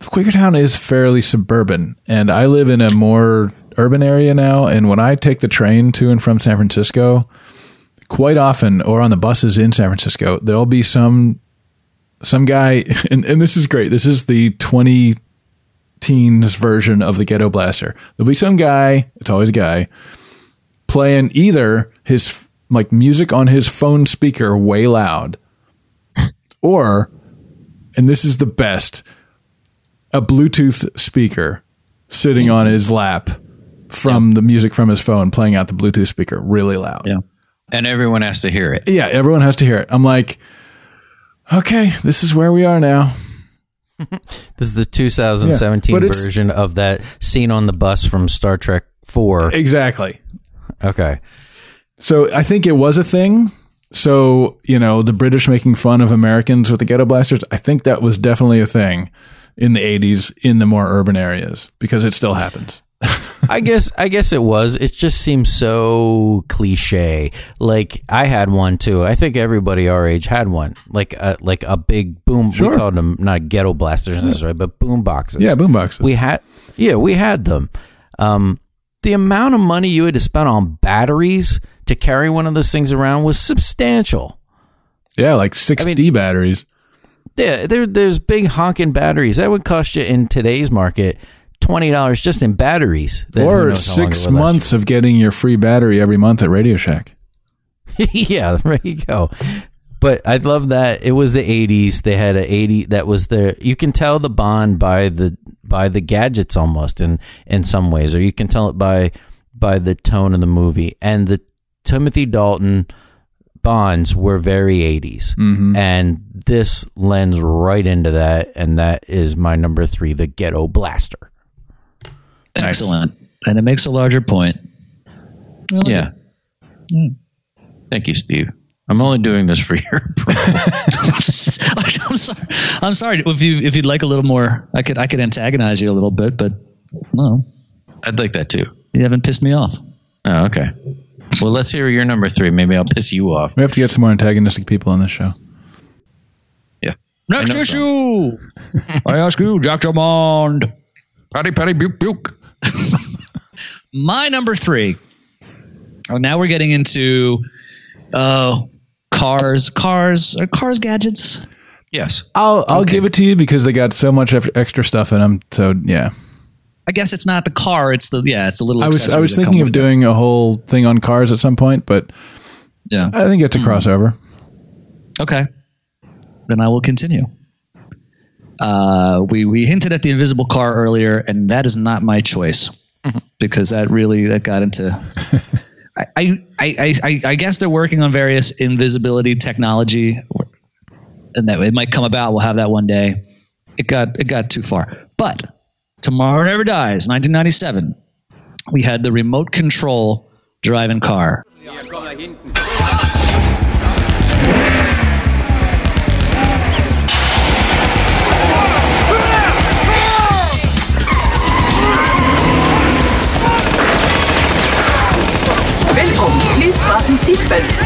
Speaker 2: Quakertown is fairly suburban, and I live in a more urban area now. And when I take the train to and from San Francisco, quite often, or on the buses in San Francisco, there'll be some some guy, [LAUGHS] and, and this is great. This is the twenty teens version of the Ghetto Blaster. There'll be some guy, it's always a guy, playing either his like music on his phone speaker way loud, [LAUGHS] or, and this is the best, a Bluetooth speaker sitting on his lap from the music from his phone playing out the Bluetooth speaker really loud.
Speaker 3: Yeah.
Speaker 4: And everyone has to hear it.
Speaker 2: Yeah, everyone has to hear it. I'm like, Okay, this is where we are now. [LAUGHS]
Speaker 1: This is the 2017
Speaker 2: Yeah,
Speaker 1: version of that scene on the bus from Star Trek 4.
Speaker 2: Exactly.
Speaker 1: Okay.
Speaker 2: So I think it was a thing. So, you know, the British making fun of Americans with the ghetto blasters, I think that was definitely a thing in the 80s in the more urban areas because it still happens.
Speaker 1: I guess I guess it was. It just seems so cliche. Like I had one too. I think everybody our age had one. Like a like a big boom.
Speaker 2: Sure.
Speaker 1: We called them not ghetto blasters necessarily, but boom boxes.
Speaker 2: Yeah, boom boxes.
Speaker 1: We had yeah, we had them. Um, the amount of money you had to spend on batteries to carry one of those things around was substantial.
Speaker 2: Yeah, like 6D batteries.
Speaker 1: Yeah, there, there's big honking batteries that would cost you in today's market twenty dollars just in batteries.
Speaker 2: Or
Speaker 1: knows how long it
Speaker 2: six months of getting your free battery every month at Radio Shack. [LAUGHS]
Speaker 1: yeah, there you go. But I love that it was the '80s. They had a '80 that was the. You can tell the bond by the by the gadgets almost in in some ways, or you can tell it by by the tone of the movie and the Timothy Dalton bonds were very '80s, mm-hmm. and this lends right into that, and that is my number three, the Ghetto Blaster.
Speaker 3: Excellent. And it makes a larger point.
Speaker 4: Yeah. Mm. Thank you, Steve. I'm only doing this for [LAUGHS] your [LAUGHS]
Speaker 3: I'm sorry. I'm sorry. If you if you'd like a little more, I could I could antagonize you a little bit, but no,
Speaker 4: I'd like that too.
Speaker 3: you haven't pissed me off.
Speaker 4: Oh, okay. Well, let's hear your number three. Maybe I'll piss you off.
Speaker 2: We have to get some more antagonistic people on this show.
Speaker 4: Yeah.
Speaker 3: Next issue. [LAUGHS] I ask you, Jack Drummond.
Speaker 4: Patty, patty, buke, buke. [LAUGHS]
Speaker 3: My number three. Oh, now we're getting into uh, cars, cars, are cars gadgets.
Speaker 4: Yes.
Speaker 2: I'll I'll give it to you because they got so much extra stuff in them. So yeah,
Speaker 3: I guess it's not the car; it's the yeah, it's a little.
Speaker 2: I was I was thinking of
Speaker 3: with it.
Speaker 2: doing a whole thing on cars at some point, but
Speaker 3: Yeah.
Speaker 2: I think it's a crossover.
Speaker 3: Okay. Then I will continue. Uh, we we hinted at the invisible car earlier, and that is not my choice [LAUGHS] because that really that got into. [LAUGHS] I, I, I, I, I guess they're working on various invisibility technology, and that it might come about. We'll have that one day. It got it got too far, but tomorrow never dies. 1997. We had the remote control driving car.
Speaker 12: Please fasten seatbelt.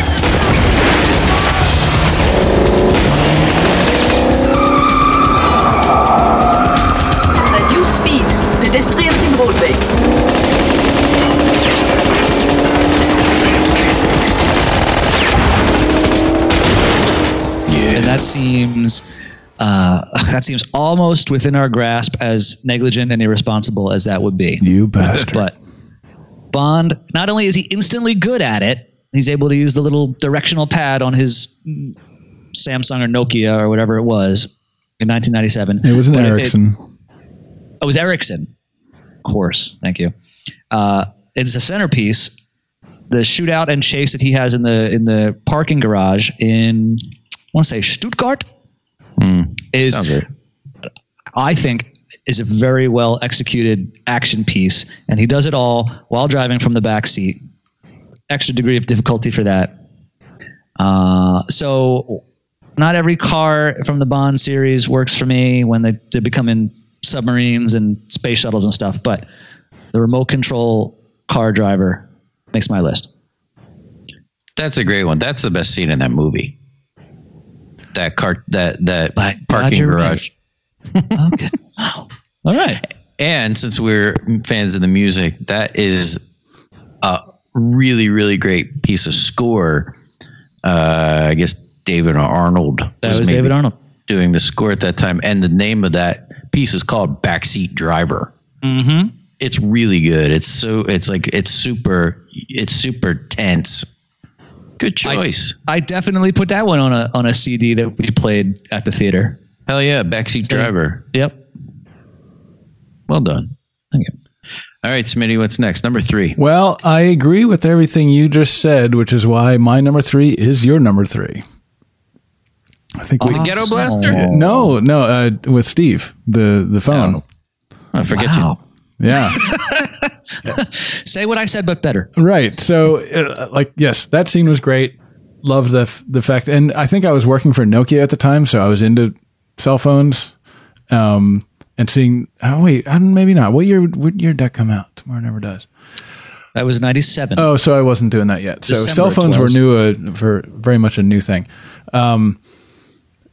Speaker 12: Reduce speed. Pedestrians in roadway.
Speaker 3: Yeah, and that seems uh, [LAUGHS] that seems almost within our grasp as negligent and irresponsible as that would be.
Speaker 2: You bastard.
Speaker 3: But Bond, not only is he instantly good at it, he's able to use the little directional pad on his mm, Samsung or Nokia or whatever it was in 1997.
Speaker 2: It was an
Speaker 3: But
Speaker 2: Ericsson.
Speaker 3: oh, it was Ericsson. Of course. Thank you. Uh, it's a centerpiece. The shootout and chase that he has in the in the parking garage in I want to say Stuttgart is I think is a very well executed action piece, and he does it all while driving from the back seat. Extra degree of difficulty for that. Uh, so, not every car from the Bond series works for me when they, they become in submarines and space shuttles and stuff. But the remote control car driver makes my list.
Speaker 4: That's a great one. That's the best scene in that movie. That car, that that parking garage. [LAUGHS]
Speaker 3: okay. Wow. All right.
Speaker 4: And since we're fans of the music, that is a really, really great piece of score. Uh, I guess David Arnold.
Speaker 3: That was
Speaker 4: maybe
Speaker 3: David Arnold.
Speaker 4: doing the score at that time, and the name of that piece is called "Backseat Driver."
Speaker 3: Mm-hmm.
Speaker 4: It's really good. It's so. It's like it's super. It's super tense. Good choice.
Speaker 3: I, I definitely put that one on a on a CD that we played at the theater.
Speaker 4: Hell yeah, backseat driver.
Speaker 3: Yep.
Speaker 4: Well done.
Speaker 3: Thank you.
Speaker 4: All right, Smitty, what's next? Number three.
Speaker 2: Well, I agree with everything you just said, which is why my number three is your number three. I think
Speaker 4: The Ghetto Blaster?
Speaker 2: Yeah, no, no, uh, with Steve, the the phone.
Speaker 4: I forget
Speaker 3: Wow.
Speaker 2: Yeah, [LAUGHS]
Speaker 3: Say what I said, but better.
Speaker 2: right. So, uh, like, yes, that scene was great. Loved the f- the fact, and I think I was working for Nokia at the time, so I was into cell phones. Um, and seeing, oh wait, I don't- maybe not. What year? What year did that come out? Tomorrow never does.
Speaker 3: That was 97.
Speaker 2: Oh, so I wasn't doing that yet. So
Speaker 3: December
Speaker 2: cell
Speaker 3: of
Speaker 2: phones were new, uh, for very much a new thing. Um,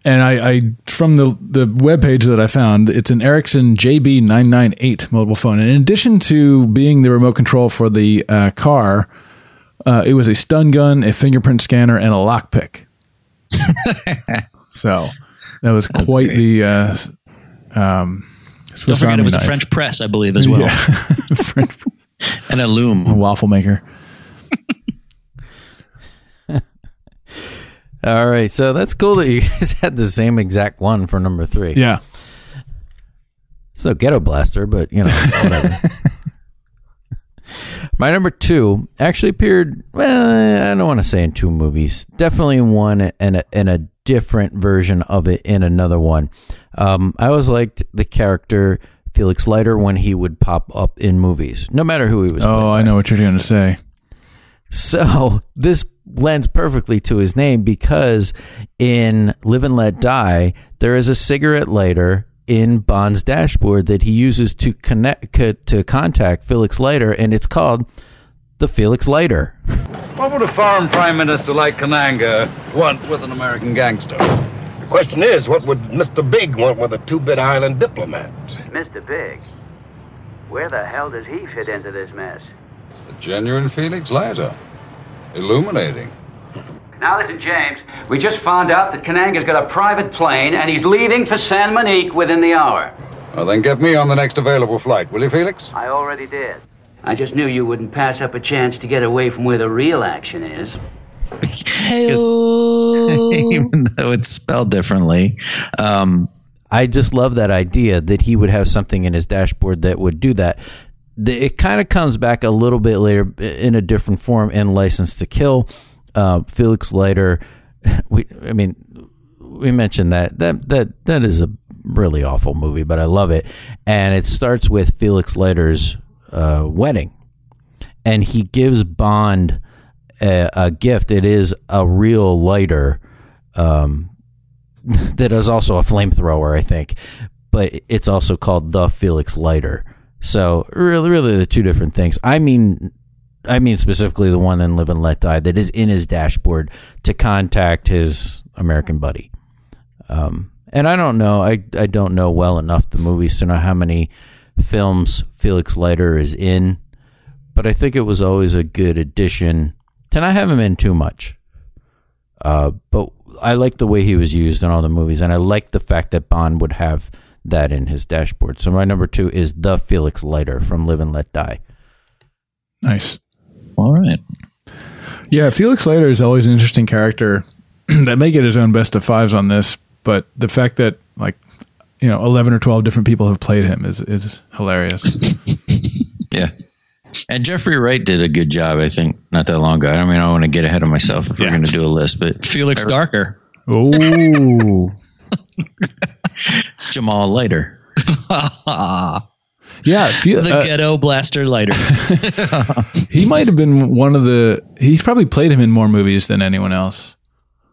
Speaker 2: and I, I from the the web page that I found, it's an Ericsson JB998 mobile phone. And in addition to being the remote control for the uh, car, uh, it was a stun gun, a fingerprint scanner, and a lockpick. [LAUGHS] so that was quite the. Uh, um,
Speaker 3: Don't forget,
Speaker 2: Army
Speaker 3: it was a. French press, I believe, as well.
Speaker 2: Yeah. [LAUGHS] French [LAUGHS]
Speaker 4: And a loom.
Speaker 2: a waffle maker. [LAUGHS]
Speaker 1: All right, so that's cool that you guys had the same exact one for number three.
Speaker 2: Yeah.
Speaker 1: So Ghetto Blaster, but you know, whatever. My number two actually appeared. Well, I don't want to say in two movies. Definitely in one, and a, and a different version of it in another one. Um, I always liked the character Felix Leiter when he would pop up in movies, no matter who he was.
Speaker 2: Oh, I know what you're going to say.
Speaker 1: So [LAUGHS] this lends perfectly to his name because in Live and Let Die, there is a cigarette lighter in Bond's dashboard that he uses to connect co- to contact Felix Leiter, and it's called the Felix Lighter.
Speaker 13: What would a foreign prime minister like Kananga want with an American gangster?
Speaker 14: The question is, what would Mr. Big want with a two-bit island diplomat?
Speaker 15: Mr. Big, where the hell does he fit into this mess?
Speaker 13: A genuine Felix Leiter. Illuminating. [LAUGHS]
Speaker 15: Now listen, James, we just found out that Kananga's got a private plane and he's leaving for San Monique within the hour.
Speaker 13: Well, then get me on the next available flight, will you, Felix?
Speaker 15: I already did. I just knew you wouldn't pass up a chance to get away from where the real action is. [LAUGHS]
Speaker 4: Even though it's spelled differently. Um,
Speaker 1: I just love that idea that he would have something in his dashboard that would do that. The- It kind of comes back a little bit later in a different form in License to Kill. Uh, Felix Leiter, [LAUGHS] we, I mean, we mentioned that that that that is a really awful movie, but I love it. And it starts with Felix Leiter's uh, wedding, and he gives Bond a, a gift. It is a real lighter. Um, [LAUGHS] that is also a flamethrower, I think, but it's also called the Felix lighter. So really, really, the two different things. I mean, I mean specifically the one in Live and Let Die that is in his dashboard to contact his American buddy. Um, and I don't know, I I don't know well enough the movies to know how many films Felix Leiter is in, but I think it was always a good addition to not have him in too much. Uh, but I like the way he was used in all the movies, and I like the fact that Bond would have that in his dashboard. So my number two is the Felix Leiter from Live and Let Die.
Speaker 2: Nice.
Speaker 3: All right.
Speaker 2: Yeah, Felix Leiter is always an interesting character [CLEARS THROAT] that may get his own best of fives on this, but the fact that like you know eleven or twelve different people have played him is is hilarious. [LAUGHS]
Speaker 4: yeah. And Jeffrey Wright did a good job, I think, not that long ago. I mean, I don't want to get ahead of myself if we're going to do a list, but
Speaker 3: Felix Darker.
Speaker 2: Oh, [LAUGHS]
Speaker 4: Jamal Leiter. [LAUGHS]
Speaker 2: yeah, Fe-
Speaker 3: the
Speaker 2: uh,
Speaker 3: ghetto blaster lighter. [LAUGHS]
Speaker 2: he might have been one of the. He's probably played him in more movies than anyone else.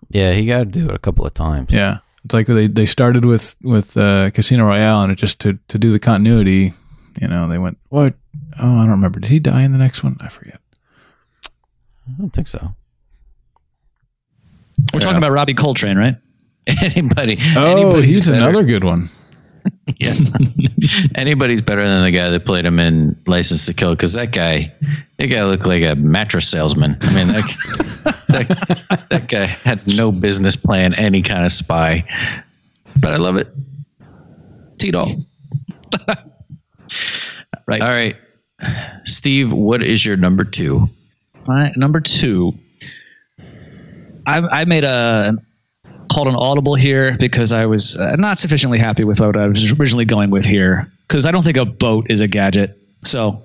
Speaker 1: Yeah, he got to do it a couple of times.
Speaker 2: Yeah, it's like they they started with with uh, Casino Royale, and it just to to do the continuity. You know, they went what? Oh, I don't remember. Did he die in the next one? I forget.
Speaker 1: I don't think so.
Speaker 3: We're talking about Robbie Coltrane, right? [LAUGHS]
Speaker 4: Anybody?
Speaker 2: Oh, he's
Speaker 4: better.
Speaker 2: another good one. [LAUGHS]
Speaker 4: Yeah. [LAUGHS] Anybody's better than the guy that played him in License to Kill because that guy, that guy looked like a mattress salesman. I mean, that, that, that guy had no business playing any kind of spy. But I love it. Tito.
Speaker 3: Right.
Speaker 4: All right. Steve, what is your number two?
Speaker 3: My number two. I, I made a called an audible here because I was uh, not sufficiently happy with what I was originally going with here because I don't think a boat is a gadget. So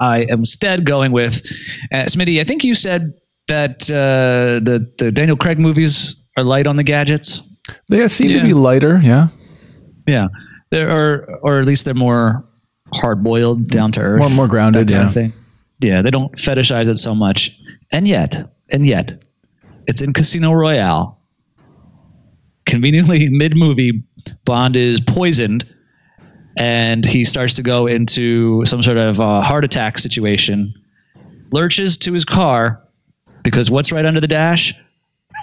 Speaker 3: I am instead going with uh, Smitty. I think you said that uh, the the Daniel Craig movies are light on the gadgets.
Speaker 2: They seem
Speaker 3: Yeah.
Speaker 2: to be lighter. Yeah.
Speaker 3: Yeah, there are, or at least they're more hard boiled, down to earth,
Speaker 2: More- more grounded,
Speaker 3: that kind
Speaker 2: yeah.
Speaker 3: of thing. Yeah, they don't fetishize it so much, and yet, and yet, it's in Casino Royale. Conveniently, [LAUGHS] mid movie, Bond is poisoned, and he starts to go into some sort of uh, heart attack situation. Lurches to his car because what's right under the dash?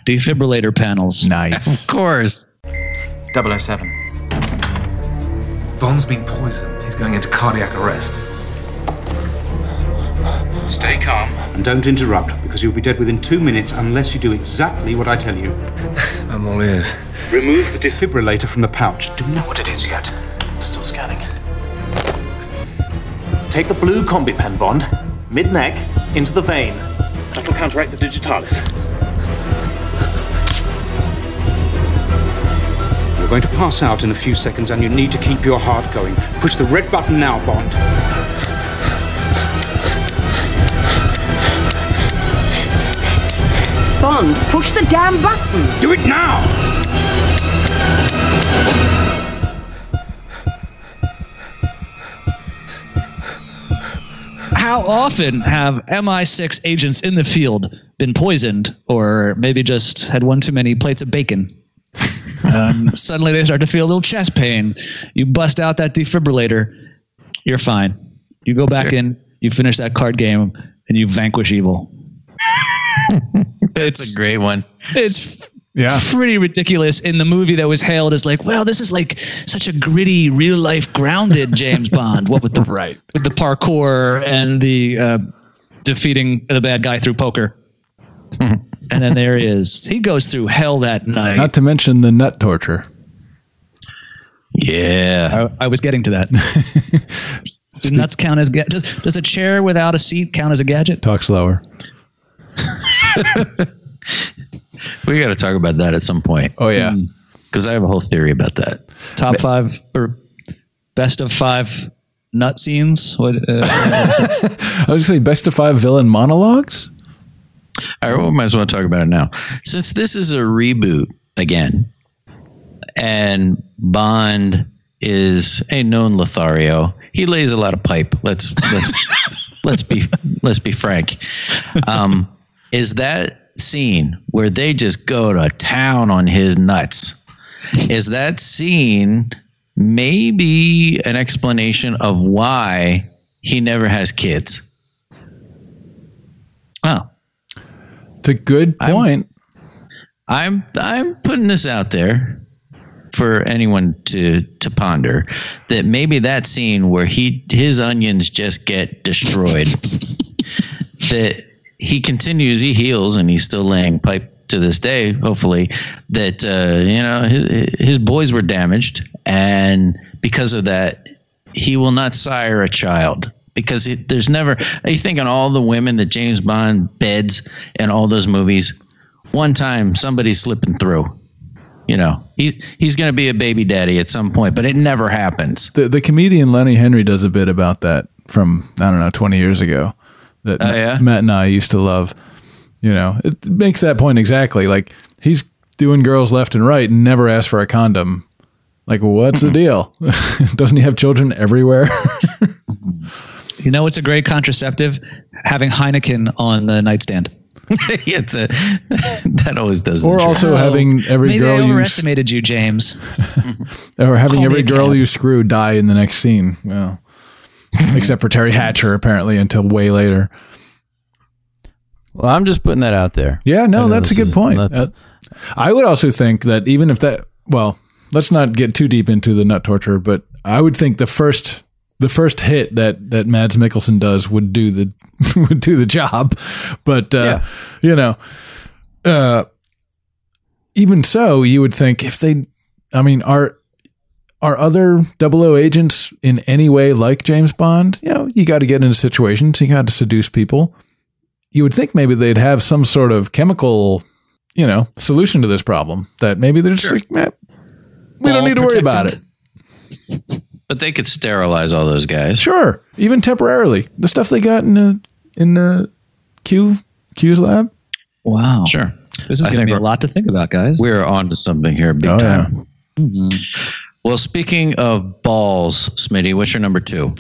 Speaker 3: Defibrillator panels.
Speaker 2: Nice.
Speaker 1: Of course.
Speaker 16: 007. Bond's been poisoned. He's going into cardiac arrest.
Speaker 17: Stay calm and don't interrupt, because you'll be dead within two minutes unless you do exactly what I tell you. [LAUGHS]
Speaker 16: I'm all ears.
Speaker 17: Remove the defibrillator from the pouch. Do not know
Speaker 16: What it is yet? Still scanning. Take the blue combi pen, Bond. Mid neck, into the vein. That'll counteract the digitalis.
Speaker 17: You're going to pass out in a few seconds, and you need to keep your heart going. Push the red button now, Bond.
Speaker 18: Bond, push the damn button.
Speaker 17: Do it now!
Speaker 3: how often have MI6 agents in the field been poisoned or maybe just had one too many plates of bacon? [LAUGHS] and [LAUGHS] suddenly they start to feel a little chest pain. You bust out that defibrillator, you're fine. You go back
Speaker 1: Sure.
Speaker 3: in, you finish that card game, and you vanquish evil.
Speaker 1: It's a great one.
Speaker 3: It's
Speaker 2: Yeah.
Speaker 3: pretty ridiculous in the movie that was hailed as like, well, this is like such a gritty, real life, grounded James Bond. What with the
Speaker 2: right
Speaker 3: with the parkour and the uh, defeating the bad guy through poker, and then there he is. He goes through hell that night.
Speaker 2: Not to mention the nut torture.
Speaker 1: Yeah,
Speaker 3: I, I was getting to that. [LAUGHS] Do nuts count as ga- does, does a chair without a seat count as a gadget?
Speaker 2: Talk slower. [LAUGHS]
Speaker 1: We got to talk about that at some point.
Speaker 2: Oh yeah.
Speaker 1: Because I have a whole theory about that.
Speaker 3: Top five or best of five nut scenes. What? Uh, [LAUGHS]
Speaker 2: I was gonna say best of five villain monologues.
Speaker 1: All right, well, we might as well talk about it now. Since this is a reboot again, and Bond is a known Lothario, he lays a lot of pipe. Let's let's [LAUGHS] let's be let's be frank. Um, is that scene where they just go to town on his nuts? Is that scene maybe an explanation of why he never has kids? Oh.
Speaker 2: It's a good point.
Speaker 1: I'm I'm putting this out there for anyone to to ponder that maybe that scene where he his onions just get destroyed [LAUGHS] that he continues he heals and he's still laying pipe to this day hopefully that uh, you know his, his boys were damaged and because of that he will not sire a child because it, there's never you think on all the women that James Bond beds in all those movies one time somebody's slipping through you know he he's going to be a baby daddy at some point but it never happens
Speaker 2: The the comedian Lenny Henry does a bit about that from I don't know twenty years ago that
Speaker 1: Oh, yeah?
Speaker 2: Matt and I used to love. You know, it makes that point exactly. Like he's doing girls left and right and never asked for a condom. Like, what's the [LAUGHS] deal? [LAUGHS] Doesn't he have children everywhere? [LAUGHS]
Speaker 3: you know, it's a great contraceptive having Heineken on the nightstand. [LAUGHS]
Speaker 1: it's a [LAUGHS] that always does the
Speaker 2: or
Speaker 1: trick.
Speaker 2: also having every
Speaker 3: Maybe
Speaker 2: girl
Speaker 3: I
Speaker 2: you
Speaker 3: overestimated you, James. [LAUGHS]
Speaker 2: or having
Speaker 3: Call
Speaker 2: every girl
Speaker 3: camp.
Speaker 2: you screw die in the next scene. Well, except for Teri Hatcher, apparently, until way later.
Speaker 19: Well, I'm just putting that out there.
Speaker 2: Yeah, no, that's a good point. Uh, I would also think that even if that, well, let's not get too deep into the nut torture, but I would think the first the first hit that that Mads Mikkelsen does would do the [LAUGHS] would do the job. But uh, you know, uh, even so, you would think if they, I mean, are are other 00 agents in any way like James Bond? You know, you got to get into situations, you got to seduce people. You would think maybe they'd have some sort of chemical, you know, solution to this problem. That maybe they're just like, "Meh, we don't need to worry about it.
Speaker 1: Protectant. but they could sterilize all those guys
Speaker 2: Sure, even temporarily. The stuff they got in the in the Q Q's lab.
Speaker 3: Wow.
Speaker 4: Sure.
Speaker 3: This is
Speaker 4: I
Speaker 3: giving
Speaker 4: think
Speaker 3: a lot to think about, guys.
Speaker 4: We're on to something here, big
Speaker 2: Oh,
Speaker 4: time. Well, speaking of balls, Smitty, what's your number two?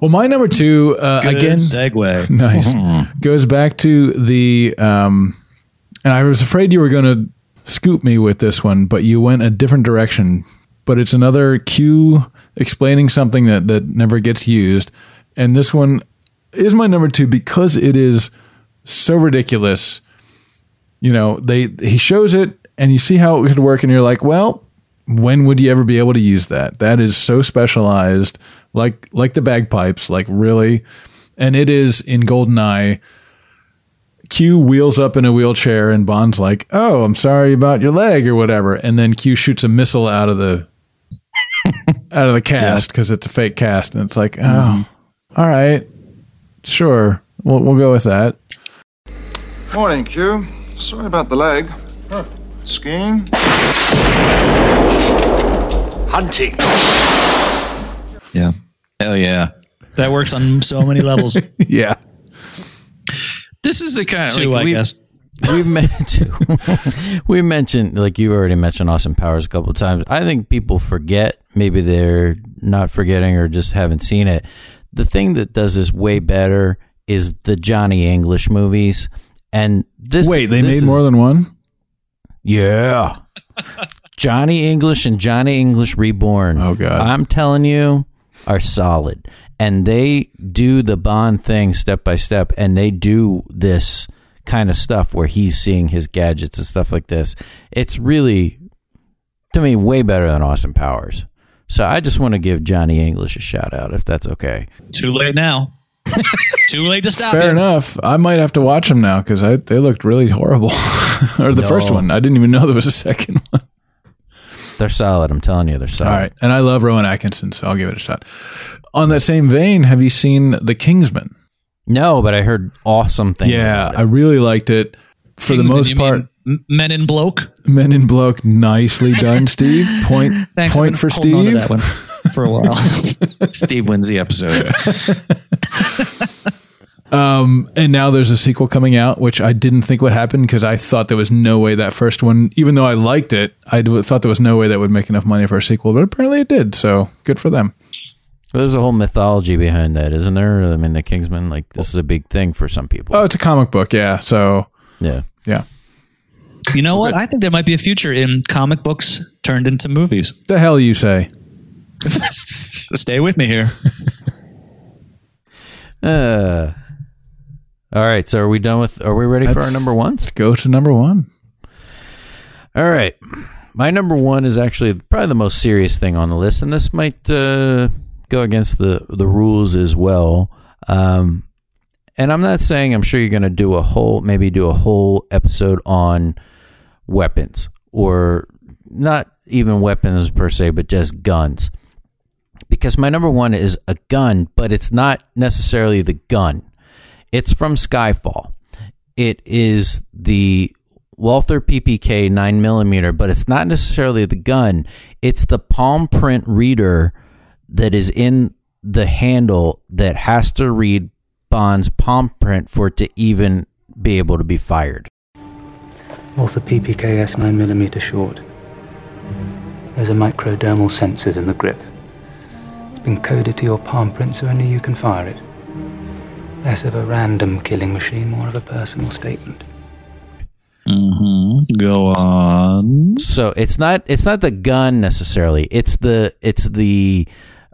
Speaker 2: Well, my number two uh,
Speaker 3: Good
Speaker 2: again.
Speaker 3: segue. [LAUGHS]
Speaker 2: Nice. Goes back to the, um, and I was afraid you were going to scoop me with this one, but you went a different direction. But it's another Q explaining something that that never gets used, and this one is my number two because it is so ridiculous. You know, they he shows it, and you see how it could work, and you're like, well, when would you ever be able to use that? That is so specialized, like like the bagpipes, like really. And it is in Goldeneye. Q wheels up in a wheelchair, and Bond's like, "Oh, I'm sorry about your leg or whatever." And then Q shoots a missile out of the out of the cast because it's a fake cast, and it's like, "Oh, mm-hmm. all right, sure, we'll we'll go with that."
Speaker 5: Morning, Q. Sorry about the leg. Skiing?
Speaker 14: Hunting.
Speaker 3: Yeah.
Speaker 4: Hell yeah.
Speaker 3: That works on so many levels. [LAUGHS]
Speaker 2: yeah.
Speaker 4: This is the kind of
Speaker 3: Two,
Speaker 4: like
Speaker 3: I
Speaker 4: we,
Speaker 3: guess.
Speaker 1: We mentioned [LAUGHS] we mentioned like you already mentioned Austin Powers a couple of times. I think people forget. Maybe they're not forgetting or just haven't seen it. The thing that does this way better is the Johnny English movies. And this
Speaker 2: Wait, they
Speaker 1: this
Speaker 2: made
Speaker 1: is-
Speaker 2: more than one.
Speaker 1: Yeah. [LAUGHS] Johnny English and Johnny English Reborn. Oh
Speaker 2: God.
Speaker 1: I'm telling you, are solid. And they do the Bond thing step by step and they do this kind of stuff where he's seeing his gadgets and stuff like this. It's really to me way better than Austin Powers. So I just want to give Johnny English a shout out if that's okay.
Speaker 3: Too late now. [LAUGHS] Too late to stop
Speaker 2: Fair
Speaker 3: you.
Speaker 2: enough. I might have to watch them now because they looked really horrible. [LAUGHS] or the
Speaker 1: No.
Speaker 2: first one. I didn't even know there was a second one.
Speaker 1: They're solid. I'm telling you, they're solid.
Speaker 2: All right. And I love Rowan Atkinson, so I'll give it a shot. On that same vein, have you seen The Kingsman?
Speaker 1: No, but I heard awesome things.
Speaker 2: yeah,
Speaker 1: about it.
Speaker 2: I really liked it. For the most
Speaker 3: you
Speaker 2: part,
Speaker 3: mean Men in Bloke.
Speaker 2: Men in Bloke, nicely done, [LAUGHS] Steve. Point
Speaker 3: Thanks.
Speaker 2: point for
Speaker 3: been on to
Speaker 2: Steve.
Speaker 3: that one for a while. [LAUGHS]
Speaker 4: Steve wins the episode. [LAUGHS]
Speaker 2: Um, and now there's a sequel coming out, which I didn't think would happen because I thought there was no way that first one, even though I liked it, I thought there was no way that would make enough money for a sequel, but apparently it did. So good for them.
Speaker 1: There's a whole mythology behind that, isn't there? I mean, the Kingsman, like this is a big thing for some people.
Speaker 2: Oh, it's a comic book, yeah. So
Speaker 1: Yeah.
Speaker 2: yeah,
Speaker 3: You know what? I think there might be a future in comic books turned into movies.
Speaker 2: the hell you say? [LAUGHS]
Speaker 3: Stay with me here. [LAUGHS]
Speaker 1: Uh, all right. So are we done with? Are we ready for our number ones?
Speaker 2: Go to number one.
Speaker 1: All right. My number one is actually probably the most serious thing on the list, and this might uh, go against the the rules as well. Um, and I'm not saying I'm sure you're going to do a whole, maybe do a whole episode on weapons, or not even weapons per se, but just guns. Because my number one is a gun, but it's not necessarily the gun. It's from Skyfall. It is the Walther PPK 9mm, but it's not necessarily the gun. It's the palm print reader that is in the handle that has to read Bond's palm print for it to even be able to be fired.
Speaker 20: Walther PPKS 9mm short. There's a microdermal sensor in the grip. It's been coded to your palm print so only you can fire it. Less of a random killing machine, more of a personal statement.
Speaker 3: Mm-hmm. Go on.
Speaker 1: So it's not it's not the gun necessarily. It's the it's the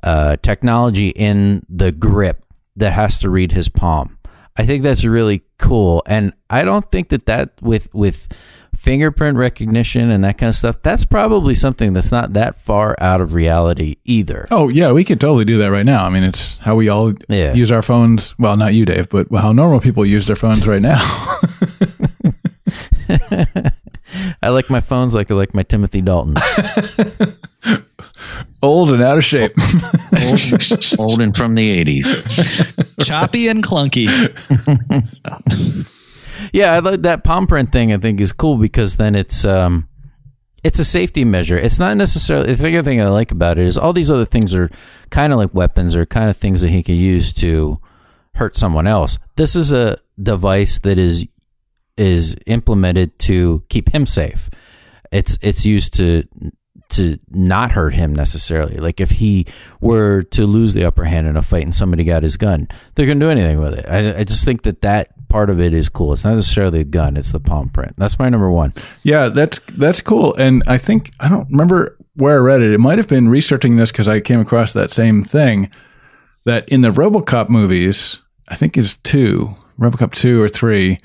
Speaker 1: uh, technology in the grip that has to read his palm. I think that's really cool, and I don't think that that with with fingerprint recognition and that kind of stuff, that's probably something that's not that far out of reality either.
Speaker 2: Oh yeah, we could totally do that right now. I mean, it's how we all
Speaker 1: Yeah.
Speaker 2: use our phones. Well, not you, Dave, but how normal people use their phones right now. [LAUGHS]
Speaker 1: I like my phones like I like my Timothy Dalton. [LAUGHS]
Speaker 2: Old and out of shape.
Speaker 4: old, old and from the 80s.
Speaker 3: Choppy and clunky.
Speaker 1: Yeah, I like that palm print thing. I think is cool because then it's um, it's a safety measure. It's not necessarily. The other thing I like about it is all these other things are kind of like weapons or kind of things that he can use to hurt someone else. This is a device that is is implemented to keep him safe. It's it's used to to not hurt him necessarily. Like if he were to lose the upper hand in a fight and somebody got his gun, they're gonna do anything with it. I, I just think that that part of it is cool. It's not necessarily the gun; it's the palm print. That's my number one.
Speaker 2: Yeah, that's that's cool. And I think I don't remember where I read it. It might have been researching this because I came across that same thing. That in the RoboCop movies, I think is two RoboCop two or three.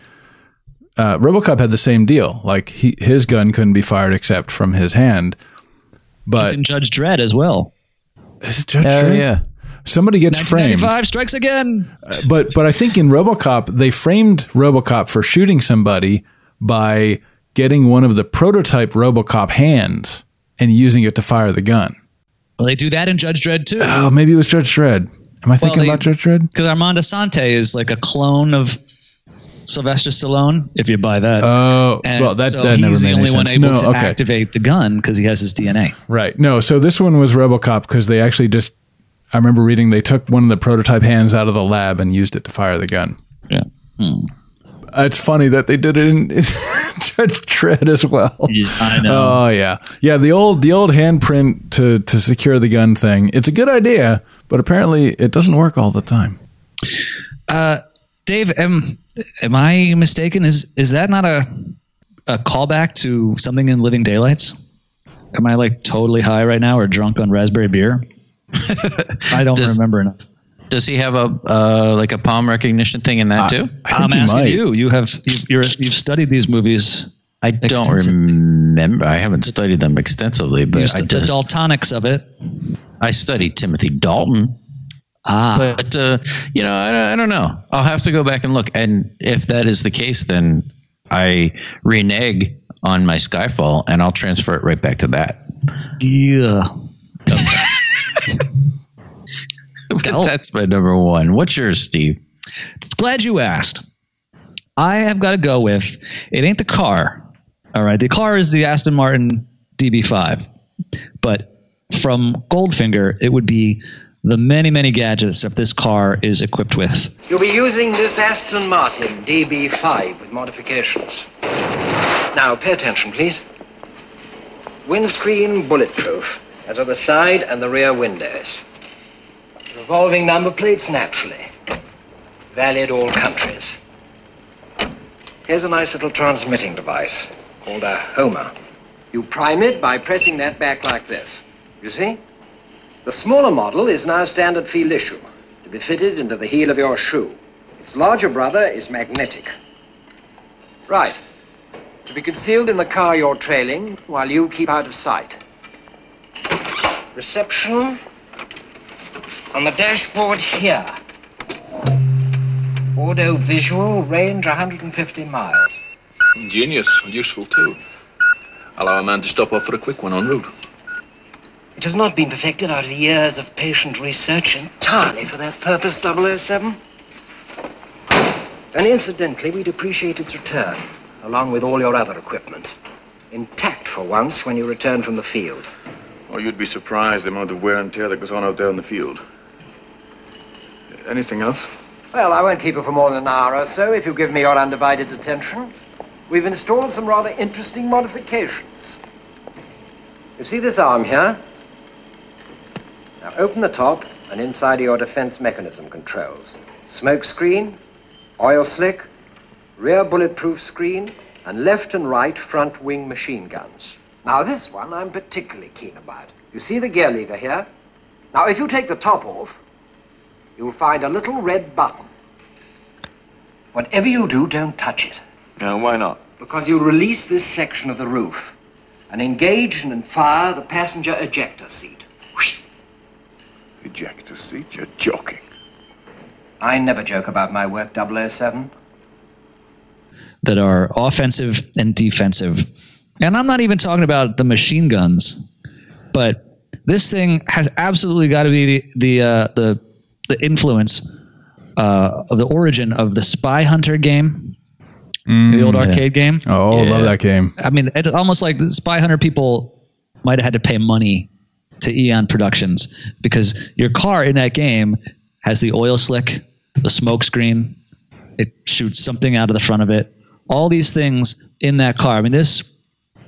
Speaker 2: Uh, RoboCop had the same deal. Like he, his gun couldn't be fired except from his hand. But
Speaker 3: It's in Judge Dredd as well.
Speaker 2: is it Judge
Speaker 1: Hell
Speaker 2: Dredd?
Speaker 1: yeah.
Speaker 2: Somebody gets framed.
Speaker 3: 1995 strikes again.
Speaker 2: Uh, but but I think in RoboCop they framed RoboCop for shooting somebody by getting one of the prototype RoboCop hands and using it to fire the gun.
Speaker 3: Well, they do that in Judge Dredd too.
Speaker 2: Oh, maybe it was Judge Dredd. Am I thinking
Speaker 3: they-
Speaker 2: about Judge Dredd?
Speaker 3: Because Armand Assante is like a clone of Sylvester Stallone, if you buy that.
Speaker 2: Oh,
Speaker 3: And
Speaker 2: well, that,
Speaker 3: so
Speaker 2: that never
Speaker 3: he's the only one
Speaker 2: sense.
Speaker 3: able
Speaker 2: no,
Speaker 3: to
Speaker 2: okay.
Speaker 3: activate the gun because he has his DNA.
Speaker 2: Right. No, so this one was RoboCop because they actually just I remember reading they took one of the prototype hands out of the lab and used it to fire the gun.
Speaker 3: Yeah.
Speaker 2: It's funny that they did it in Judge [LAUGHS] Dredd as well.
Speaker 3: I know.
Speaker 2: Oh yeah, yeah. The old the old handprint to to secure the gun thing. It's a good idea, but apparently it doesn't work all the time.
Speaker 3: Uh, Dave, am am I mistaken? Is is that not a a callback to something in Living Daylights? Am I like totally high right now or drunk on raspberry beer? [LAUGHS] I don't
Speaker 4: Does-
Speaker 3: remember enough.
Speaker 4: Does he have a uh, like a palm recognition thing in that too?
Speaker 3: I'm asking you. You have you've, you're, you've studied these movies.
Speaker 4: I don't remember. I haven't studied them extensively, but
Speaker 3: You
Speaker 4: I
Speaker 3: stu- the. Daltonics of it.
Speaker 4: I studied Timothy Dalton.
Speaker 3: Ah,
Speaker 4: but uh, you know, I, don't- I don't know. I'll have to go back and look. And if that is the case, then I renege on my Skyfall, and I'll transfer it right back to that.
Speaker 3: Yeah. [LAUGHS]
Speaker 4: But that's my number one. What's yours, Steve?
Speaker 3: Glad you asked. I have got to go with it ain't the car. All right. The car is the Aston Martin DB5. But from Goldfinger, it would be the many, many gadgets that this car is equipped with.
Speaker 6: You'll be using this Aston Martin DB5 with modifications. Now, pay attention, please. Windscreen bulletproof, as are the side and the rear windows. Revolving number plates, naturally. Valid all countries. Here's a nice little transmitting device called a Homer. You prime it by pressing that back like this. You see? The smaller model is now standard field issue to be fitted into the heel of your shoe. Its larger brother is magnetic. Right. To be concealed in the car you're trailing while you keep out of sight. Reception on the dashboard here. Audio visual range 150 miles.
Speaker 11: Ingenious and useful too. Allow a man to stop off for a quick one en route.
Speaker 6: It has not been perfected out of years of patient research entirely for that purpose, 007. And incidentally, we'd appreciate its return, along with all your other equipment. Intact for once when you return from the field.
Speaker 11: Oh, you'd be surprised the amount of wear and tear that goes on out there in the field. Anything else?
Speaker 6: Well, I won't keep you for more than an hour or so if you give me your undivided attention. We've installed some rather interesting modifications. You see this arm here? Now open the top and inside your defense mechanism controls. Smoke screen, oil slick, rear bulletproof screen, and left and right front wing machine guns. Now this one I'm particularly keen about. You see the gear lever here? Now if you take the top off, you'll find a little red button. Whatever you do, don't touch it.
Speaker 11: No, why not?
Speaker 6: Because you'll release this section of the roof and engage and fire the passenger ejector seat.
Speaker 11: Ejector seat? You're joking.
Speaker 6: I never joke about my work, 007.
Speaker 3: that are offensive and defensive. And I'm not even talking about the machine guns, but this thing has absolutely got to be the the uh, the the influence uh, of the origin of the Spy Hunter game, the old
Speaker 2: Mm, yeah.
Speaker 3: arcade game.
Speaker 2: Oh, love that game.
Speaker 3: I mean, it's almost like the Spy Hunter people might have had to pay money to Eon Productions because your car in that game has the oil slick, the smoke screen. It shoots something out of the front of it, all these things in that car. I mean, this,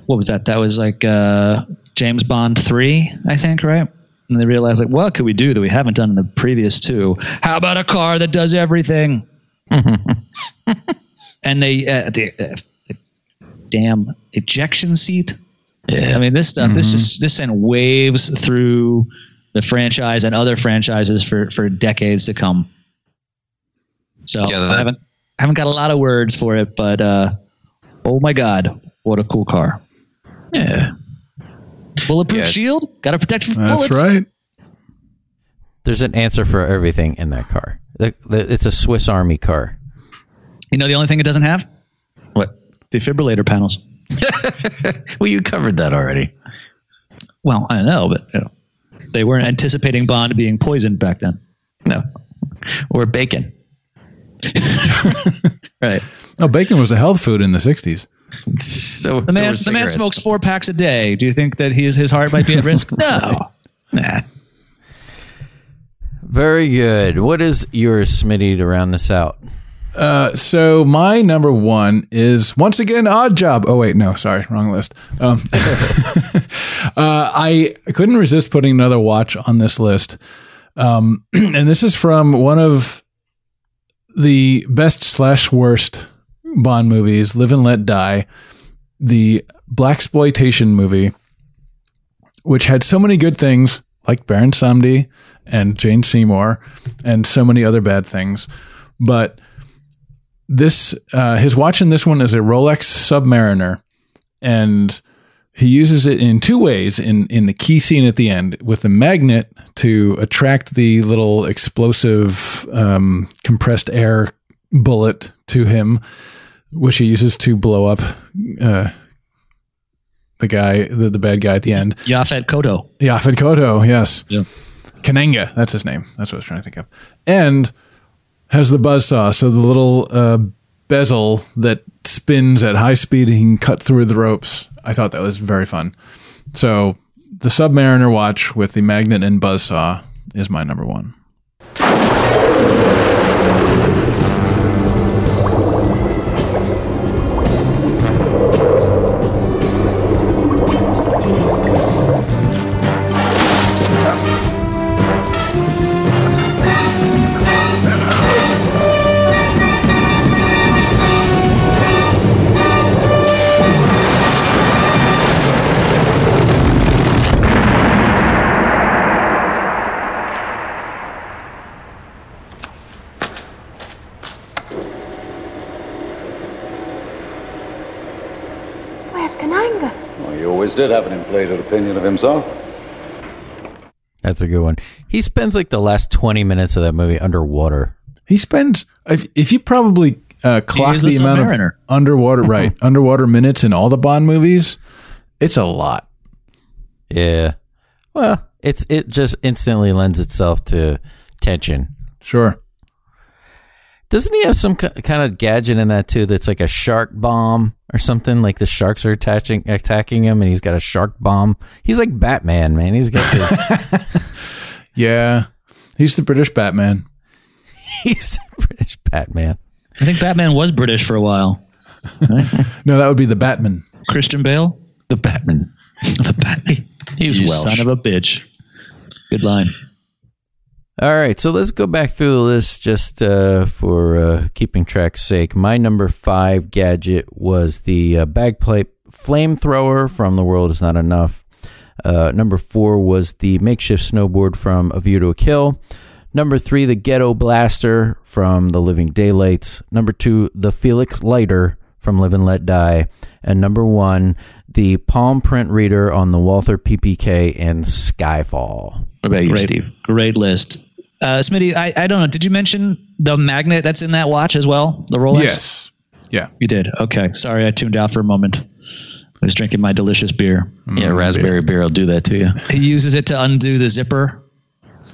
Speaker 3: what was that? That was like uh, James Bond 3, I think, right? And they realized, like, what could we do that we haven't done in the previous two? How about a car that does everything? [LAUGHS] and they, uh, the, uh, damn ejection seat.
Speaker 4: Yeah.
Speaker 3: I mean, this stuff, this just, this sent waves through the franchise and other franchises for, for decades to come. So
Speaker 4: Yeah,
Speaker 3: I haven't, I haven't got a lot of words for it, but, uh, oh my God, what a cool car.
Speaker 4: Yeah.
Speaker 3: Bulletproof
Speaker 1: Yeah.
Speaker 3: shield? Got to protect from
Speaker 2: That's
Speaker 3: bullets.
Speaker 2: That's right.
Speaker 1: There's an answer for everything in that car. The- the- It's a Swiss Army car.
Speaker 3: You know the only thing it doesn't have?
Speaker 4: What?
Speaker 3: Defibrillator panels. [LAUGHS]
Speaker 4: Well, you covered that already.
Speaker 3: Well, I know, but you know, they weren't anticipating Bond being poisoned back then.
Speaker 4: No. Or bacon. [LAUGHS]
Speaker 3: Right.
Speaker 2: Oh, bacon was a health food in the 60s.
Speaker 4: So
Speaker 3: The man,
Speaker 4: were
Speaker 3: the man smokes four packs a day. Do you think that his his heart might be at risk? [LAUGHS] No.
Speaker 4: Nah.
Speaker 1: Very good. What is yours, Smitty, to round this out?
Speaker 2: Uh, so my number one is once again Odd Job. Oh wait, no, sorry, wrong list. Um, [LAUGHS] uh, I couldn't resist putting another watch on this list, um, [CLEARS THROAT] and this is from one of the best slash worst Bond movies, Live and Let Die, the black exploitation movie, which had so many good things like Baron Samedi and Jane Seymour, and so many other bad things, but this uh, his watch in this one is a Rolex Submariner, and he uses it in two ways. In in the key scene at the end with the magnet to attract the little explosive um, compressed air bullet to him, which he uses to blow up uh, the guy, the, the bad guy at the end.
Speaker 3: Yaphet Kotto.
Speaker 2: Yaphet Kotto, yes.
Speaker 3: Yeah.
Speaker 2: Kananga, that's his name. That's what I was trying to think of. And has the buzzsaw, so the little uh, bezel that spins at high speed and he can cut through the ropes. I thought that was very fun. So the Submariner watch with the magnet and buzzsaw is my number one.
Speaker 13: Did have an inflated opinion of himself.
Speaker 1: That's a good one. He spends like the last 20 minutes of that movie underwater.
Speaker 2: He spends if, if you probably uh, clock the,
Speaker 3: the
Speaker 2: amount of underwater [LAUGHS] right underwater minutes in all the Bond movies, it's a lot.
Speaker 1: Yeah. Well, it's it just instantly lends itself to tension.
Speaker 2: Sure.
Speaker 1: Doesn't he have some kind of gadget in that too? That's like a shark bomb or something. Like the sharks are attaching attacking him, and he's got a shark bomb. He's like Batman, man. He's got the, [LAUGHS]
Speaker 2: Yeah, he's the British Batman. [LAUGHS]
Speaker 1: he's the British Batman.
Speaker 3: I think Batman was British for a while. [LAUGHS]
Speaker 2: No, that would be the Batman.
Speaker 3: Christian Bale?
Speaker 4: The Batman.
Speaker 3: the Batman.
Speaker 4: He was
Speaker 3: you
Speaker 4: Welsh.
Speaker 3: son of a bitch. Good line.
Speaker 1: All right, so let's go back through the list just uh, for uh, keeping track's sake. My number five gadget was the uh, bagpipe flamethrower from The World Is Not Enough. Uh, number four was the makeshift snowboard from A View to a Kill. Number three, the ghetto blaster from The Living Daylights. Number two, the Felix lighter from Live and Let Die. And number one, the palm print reader on the Walther PPK and Skyfall.
Speaker 4: What about you,
Speaker 3: Great,
Speaker 4: Steve?
Speaker 3: great list. Uh, Smitty, I, I don't know. Did you mention the magnet that's in that watch as well? The Rolex?
Speaker 2: Yes. Yeah.
Speaker 3: You did. Okay. Sorry, I tuned out for a moment. I was drinking my delicious beer.
Speaker 4: Yeah, raspberry beer will do that to you.
Speaker 3: He uses it to undo the zipper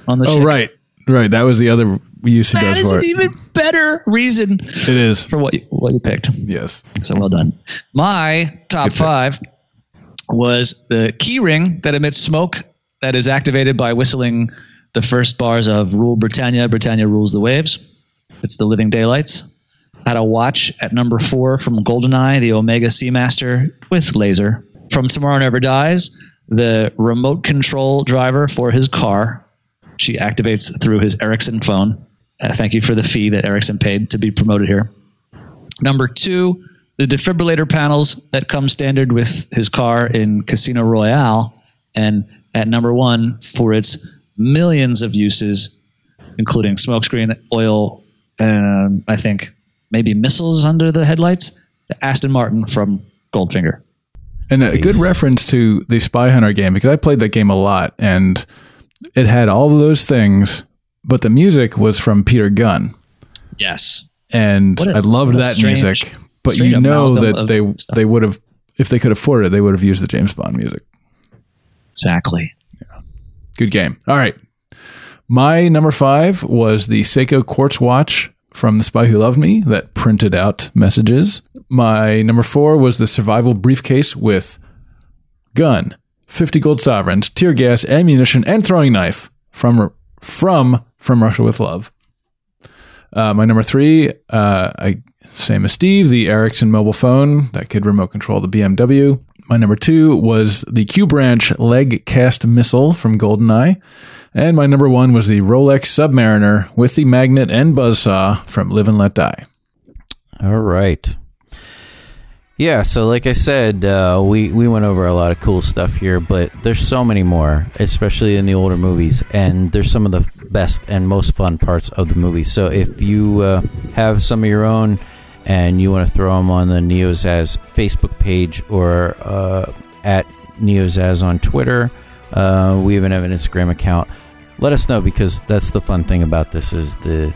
Speaker 3: on the
Speaker 2: Oh,
Speaker 3: ship.
Speaker 2: right. Right. That was the other use he
Speaker 3: That
Speaker 2: does
Speaker 3: is
Speaker 2: for
Speaker 3: an even better reason
Speaker 2: It is.
Speaker 3: for what you, what you picked.
Speaker 2: Yes.
Speaker 3: So well done. My top five was the key ring that emits smoke that is activated by whistling the first bars of Rule Britannia, Britannia rules the waves. It's the Living Daylights. had a watch at number four from GoldenEye, the Omega Seamaster with laser. From Tomorrow Never Dies, the remote control driver for his car. She activates through his Ericsson phone. Uh, thank you for the fee that Ericsson paid to be promoted here. Number two, the defibrillator panels that come standard with his car in Casino Royale. And at number one, for its millions of uses, including smokescreen, oil, and um, I think maybe missiles under the headlights, the Aston Martin from Goldfinger.
Speaker 2: And a good reference to the Spy Hunter game because I played that game a lot and it had all of those things, but the music was from Peter Gunn.
Speaker 3: Yes.
Speaker 2: And
Speaker 3: What a-
Speaker 2: I loved that
Speaker 3: strange-
Speaker 2: music. But you know
Speaker 3: amalgam
Speaker 2: that
Speaker 3: of
Speaker 2: they they would have if they could afford it, they would have used the James Bond music.
Speaker 3: Exactly.
Speaker 2: Good game. All right. My number five was the Seiko Quartz watch from The Spy Who Loved Me that printed out messages. My number four was the survival briefcase with gun, 50 gold sovereigns, tear gas, ammunition, and throwing knife from from from Russia with Love. Uh, my number three, uh, I same as Steve, the Ericsson mobile phone that could remote control the BMW. My number two was the Q branch leg cast missile from GoldenEye. And my number one was the Rolex Submariner with the magnet and buzzsaw from Live and Let Die.
Speaker 1: All right. Yeah, so like I said, uh, we we went over a lot of cool stuff here, but there's so many more, especially in the older movies, and there's some of the best and most fun parts of the movie. So if you uh, have some of your own and you want to throw them on the Neozaz Facebook page or uh, at Neozaz on Twitter, uh, we even have an Instagram account. Let us know because that's the fun thing about this is the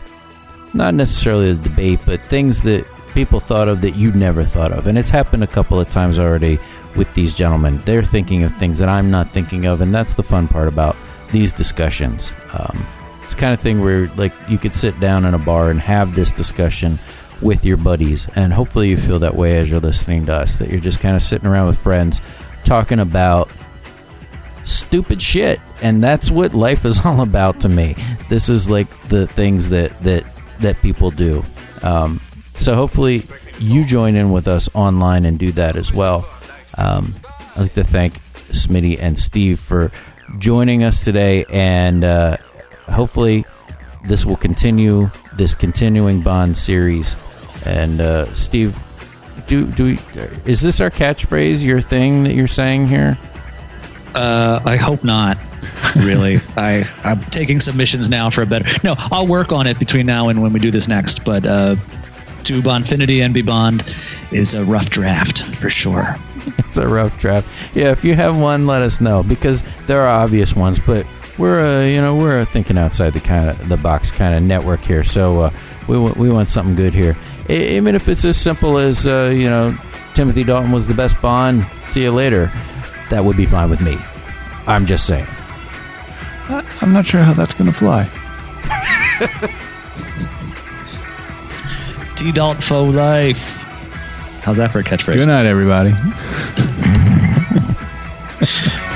Speaker 1: not necessarily the debate, but things that people thought of that you'd never thought of. And it's happened a couple of times already with these gentlemen. They're thinking of things that I'm not thinking of, and that's the fun part about these discussions. Um, it's kind of thing where like you could sit down in a bar and have this discussion with your buddies, and hopefully you feel that way as you're listening to us. That you're just kind of sitting around with friends talking about stupid shit. And that's what life is [LAUGHS] all about to me. This is like the things that that that people do. Um, so hopefully you join in with us online and do that as well. Um, i'd like to thank smitty and steve for joining us today. And uh, hopefully this will continue this continuing bond series and uh, steve do do we, is this our catchphrase your thing that you're saying here
Speaker 3: Uh, I hope not. Really, [LAUGHS] I I'm taking submissions now for a better. No, I'll work on it between now and when we do this next. But uh, to Bondfinity and Be Bond is a rough draft for sure. [LAUGHS]
Speaker 1: it's a rough draft. Yeah, if you have one, let us know because there are obvious ones, but we're uh, you know we're thinking outside the kind of the box kind of network here. So uh, we wa- we want something good here, even if it's as simple as uh, you know Timothy Dalton was the best Bond. See you later. That would be fine with me. I'm just saying.
Speaker 2: I- I'm not sure how that's going to fly. [LAUGHS]
Speaker 3: T Dalt for life. How's that for a catchphrase?
Speaker 2: Good night, everybody. [LAUGHS]